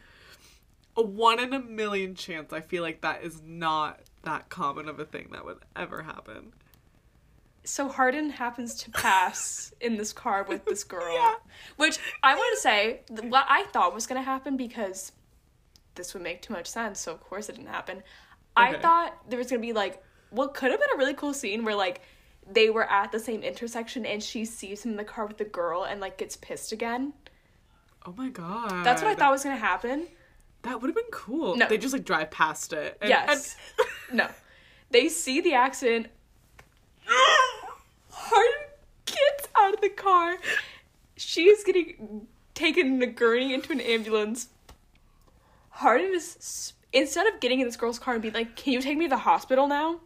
A one in a million chance. I feel like that is not that common of a thing that would ever happen. So Hardin happens to pass in this car with this girl. Yeah. Which I want to say, what I thought was going to happen because this would make too much sense, so of course it didn't happen. I thought there was going to be like, what could have been a really cool scene where like they were at the same intersection and she sees him in the car with the girl and like gets pissed again. Oh my god. That's what I thought was going to happen. That would have been cool. No. They just like drive past it. and- Yes. no. They see the accident. Hardin gets out of the car. She's getting taken in a gurney into an ambulance. Hardin is instead of getting in this girl's car and being like, "Can you take me to the hospital now?"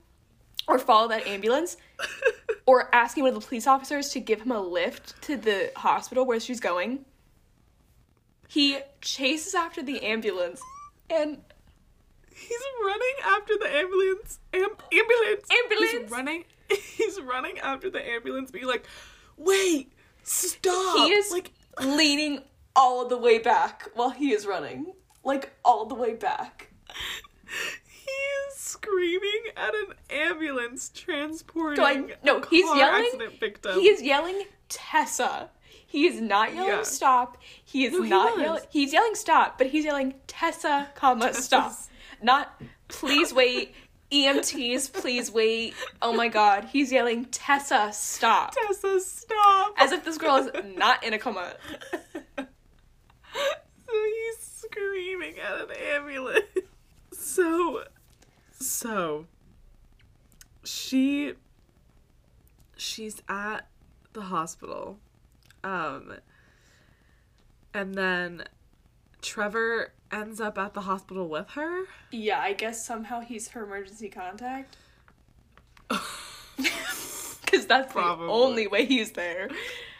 or follow that ambulance, or asking one of the police officers to give him a lift to the hospital where she's going. He chases after the ambulance and He's running after the ambulance. Am- ambulance. Ambulance. He's running. He's running after the ambulance, being like, "Wait, stop!" he is like, leaning all the way back while he is running. Like all the way back. he is screaming at an ambulance transporting Going- no, he's yelling- victim. He is yelling Tessa. He is not yelling Yeah. stop. He is No, not was. yelling. He's yelling stop, but he's yelling Tessa, comma stop. Not please wait. EMTs, please wait. Oh my god, he's yelling Tessa, stop. Tessa, stop! As if this girl is not in a coma. so he's screaming at an ambulance. So, so she she's at the hospital, um, and then Trevor ends up at the hospital with her. Yeah, I guess somehow he's her emergency contact. Because that's Probably. the only way he's there.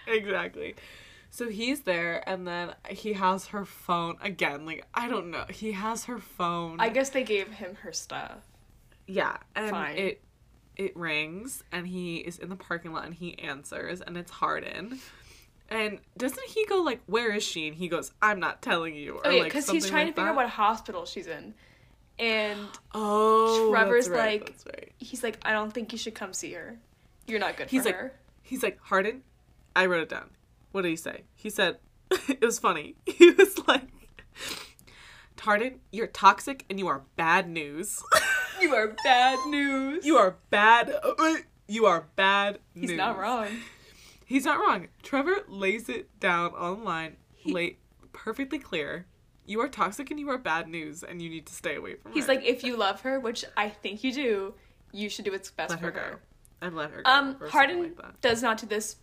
exactly. So he's there, and then he has her phone again. Like I don't know, he has her phone. I guess they gave him her stuff. Yeah, and Fine. it it rings and he is in the parking lot and he answers and it's Hardin. And doesn't he go like, "Where is she?" And he goes, "I'm not telling you." Or oh, Okay, like because he's trying like to figure out what hospital she's in. And Oh, Trevor's that's right, like- that's right. he's like, I don't think you should come see her. You're not good He's for like- her. He's like, "Hardin, I wrote it down." What did he say? He said, "It was funny." He was like, "Hardin, you're toxic and you are bad news. You are bad news. you are bad. You are bad news." He's not wrong. He's not wrong. Trevor lays it down online, late, perfectly clear. You are toxic and you are bad news, and you need to stay away from her. He's her. like, if you love her, which I think you do, you should do what's best let for her her. and let her go. Um, Hardin like does not do this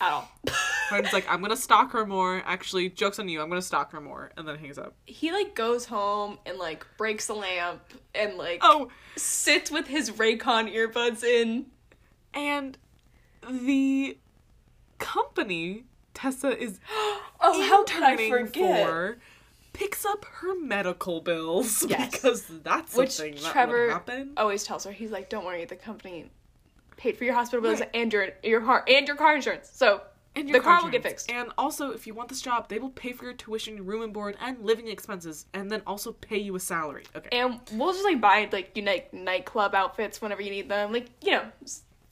at all. Hardin's like, I'm gonna stalk her more. Actually, jokes on you. I'm gonna stalk her more, and then hangs up. he like goes home and like breaks the lamp and like Oh, sits with his Raycon earbuds in. and the company Tessa is Oh, how could I forget? for picks up her medical bills Yes. because that's Which something that Trevor always tells her. He's like, "Don't worry, the company paid for your hospital bills Right. and your your car and your car insurance, so And the your car will get fixed." And also, if you want this job, they will pay for your tuition, room and board, and living expenses, and then also pay you a salary. Okay. And we'll just like buy like you like nightclub outfits whenever you need them, like you know,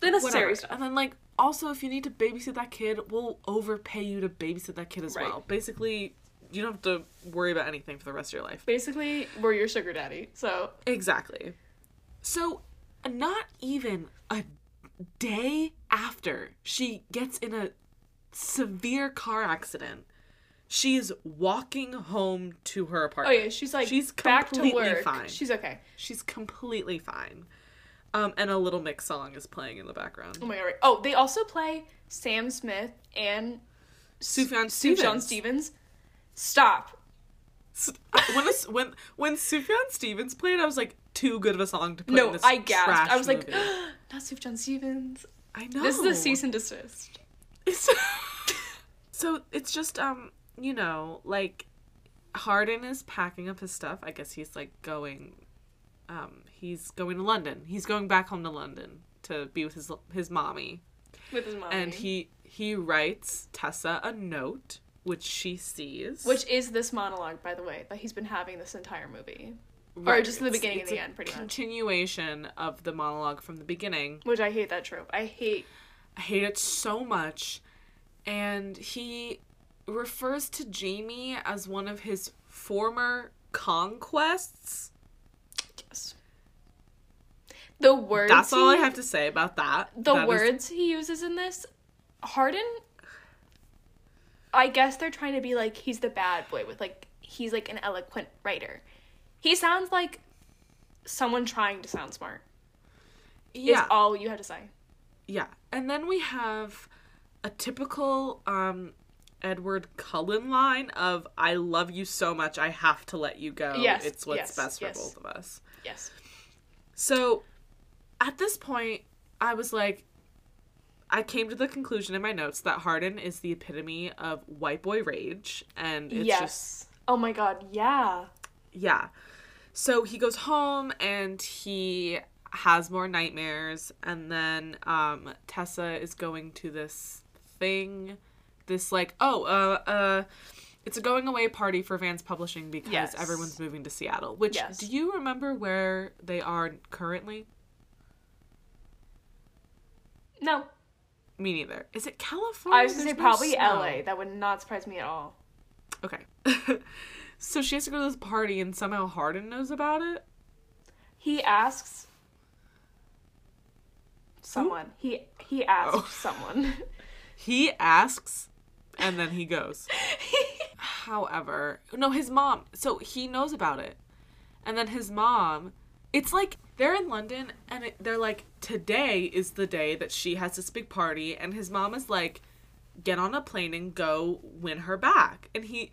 the necessary stuff. And then, like, also, if you need to babysit that kid, we'll overpay you to babysit that kid as Right. well. Basically, you don't have to worry about anything for the rest of your life. Basically, we're your sugar daddy. So Exactly. So, not even a day after she gets in a severe car accident, she's walking home to her apartment. oh yeah, she's like She's back to work. fine. She's okay. She's completely fine. Um, and a Little Mix song is playing in the background. Oh my god. Oh, they also play Sam Smith and Sufjan Sufjan Stevens. Stevens. Stop. When a, when when Sufjan Stevens played, I was like, too good of a song to put in No, this I gasped. I was like, not Sufjan Stevens. I know This is a cease and desist. It's so it's just um you know like Hardin is packing up his stuff. I guess he's like going um he's going to London. He's going back home to London to be with his his mommy. with his mom. And he he writes Tessa a note which she sees. which is this monologue, by the way, that he's been having this entire movie, or just in the it's- beginning and the end, pretty much. Continuation of the monologue from the beginning. Which I hate that trope. I hate. I hate it so much. And he refers to Jamie as one of his former conquests. Yes. The words. That's all I have to say about that. The That is- words he uses in this, Hardin. I guess they're trying to be like he's the bad boy with like he's like an eloquent writer. He sounds like someone trying to sound smart. Yeah. Is all you had to say. Yeah. And then we have a typical um Edward Cullen line of I love you so much I have to let you go. Yes, It's what's yes, best yes. for both of us. Yes. So at this point I was like I came to the conclusion in my notes that Hardin is the epitome of white boy rage and it's yes. just Oh my god, yeah. yeah. So he goes home and he has more nightmares and then um Tessa is going to this thing this like oh uh uh it's a going away party for Vance Publishing because Yes. everyone's moving to Seattle. Which Yes. do you remember where they are currently? No. Me neither. Is it California? I was gonna say no probably snow. LA. That would not surprise me at all. Okay. so she has to go to this party and somehow Hardin knows about it. He asks someone. He he asked Oh. someone. He asks and then he goes. However, no, his mom. So he knows about it. And then his mom, it's like they're in London and it, they're like, today is the day that she has this big party. And his mom is like, get on a plane and go win her back. And he,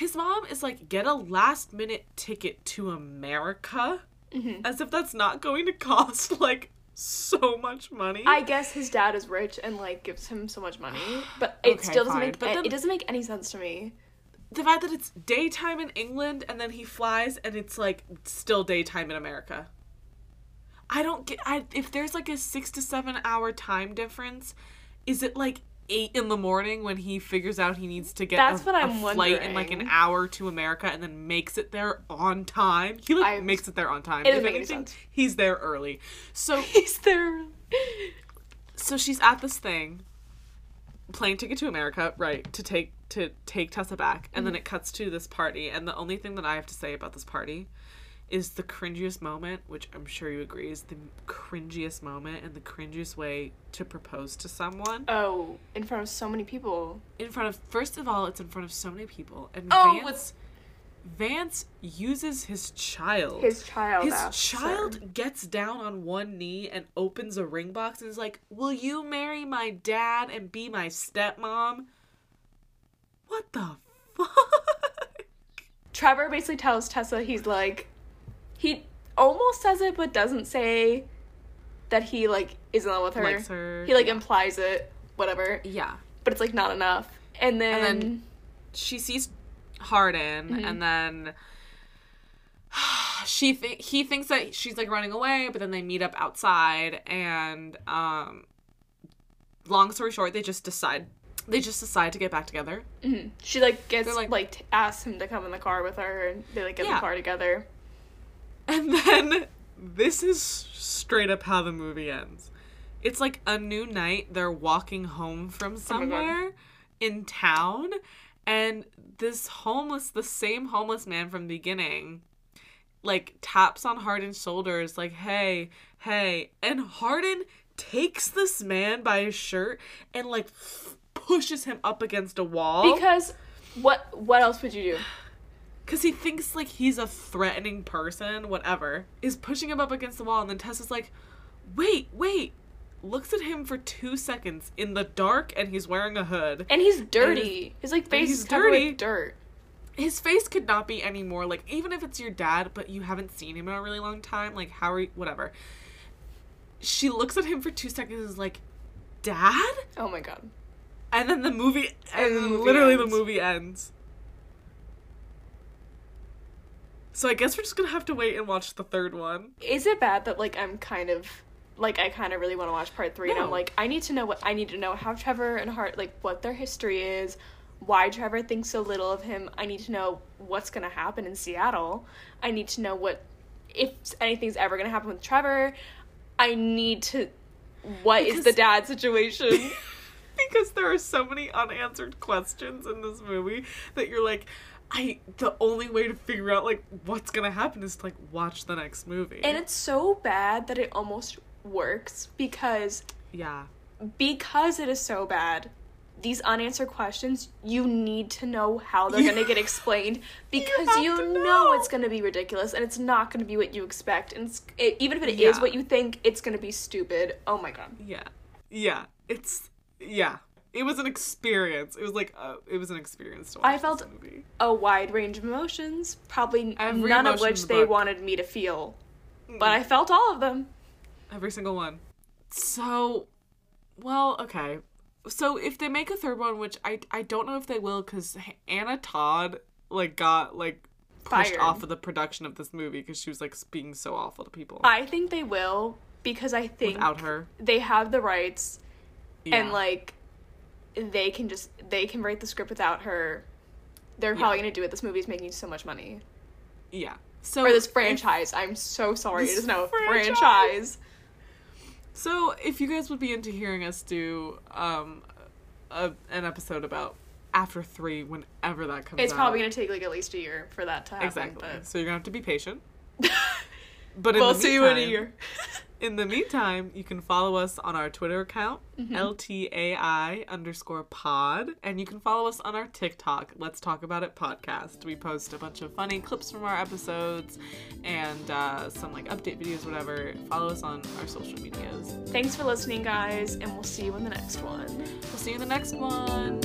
his mom is like, get a last minute ticket to America. Mm-hmm. As if that's not going to cost like so much money. I guess his dad is rich and like gives him so much money, but it Okay, still doesn't fine. make But then- it doesn't make any sense to me. the fact that it's daytime in England and then he flies and it's like still daytime in America. I don't get I if there's like a 6 to 7 hour time difference, is it like 8 in the morning when he figures out he needs to get That's a, what I'm a flight in like an hour to America and then makes it there on time? He like I- makes it there on time. It doesn't If make any sense. He's there early. So He's there. so she's at this thing plane ticket to america right to take to take tessa back and then mm-hmm. it cuts to this party and the only thing that i have to say about this party is the cringiest moment which i'm sure you agree is the cringiest moment and the cringiest way to propose to someone Oh, in front of so many people. in front of first of all it's in front of so many people and Oh, vance with- vance uses his child His child. his asks child gets down on one knee and opens a ring box and is like, Will you marry my dad and be my stepmom? What the fuck? Trevor basically tells Tessa he's like, he almost says it but doesn't say that he like is in love with her. Likes her, He like yeah. implies it, whatever. Yeah. But it's like not enough. And then, And then- She sees Hardin Mm-hmm. and then she th- he thinks that she's like running away, but then they meet up outside and um long story short, they just decide they just decide to get back together. mhm. she like gets They're like, like- t- asks him to come in the car with her, and they like get in the car together. And then this is straight up how the movie ends. It's like a new night. They're walking home from Oh somewhere in town, and this homeless, the same homeless man from the beginning, like taps on Hardin's shoulders, like, hey, hey. And Hardin takes this man by his shirt and like pushes him up against a wall. Because what what else would you do? Because he thinks like he's a threatening person, whatever, is pushing him up against the wall, and then Tessa's like, wait, wait. Looks at him for two seconds in the dark, and he's wearing a hood. And he's dirty. His like face he's is covered dirty. with dirt. His face could not be any more like, even if it's your dad, but you haven't seen him in a really long time, like, how are you, whatever. She looks at him for two seconds and is like, Dad? Oh my god. And then the movie, and, And the movie literally ends. the movie ends. So I guess we're just gonna have to wait and watch the third one. Is it bad that like I'm kind of like I kind of really want to watch part three and I'm like I need to know what I need to know how Trevor and Hart like what their history is, why Trevor thinks so little of him. I need to know what's gonna happen in Seattle. I need to know what if anything's ever gonna happen with Trevor. I need to what is the dad situation? because there are so many unanswered questions in this movie that you're like, I the only way to figure out like what's gonna happen is to like watch the next movie. and it's so bad that it almost works because yeah. because it is so bad these unanswered questions, you need to know how they're going to get explained because have you, know. know. it's going to be ridiculous and it's not going to be what you expect. And it's, it, even if it is Yeah. what you think, it's going to be stupid. Oh my god. Yeah. Yeah. It's yeah. It was an experience. It was like uh, it was an experience to watch I felt-. A wide range of emotions, probably Every none of emotion which the they book. wanted me to feel. But I felt all of them. Every single one. So, well, okay. So if they make a third one, which I I don't know if they will, because Anna Todd like got like pushed Fired. off of the production of this movie because she was like being so awful to people I think they will because I think without her. they have the rights Yeah. and like they can just they can write the script without her. They're probably gonna do it. This movie's making so much money. yeah. So Or this if- franchise. I'm so sorry. It is no franchise. franchise. So, if you guys would be into hearing us do um, a, an episode about after three, whenever that comes It's out, probably gonna take like at least a year for that to happen. exactly. But So you're gonna have to be patient. But we'll see you in a year. In the meantime, you can follow us on our Twitter account, Mm-hmm. LTAI underscore pod, and you can follow us on our TikTok, Let's Talk About It podcast. We post a bunch of funny clips from our episodes and uh, some like update videos, whatever. Follow us on our social medias. Thanks for listening, guys, and we'll see you in the next one. We'll see you in the next one.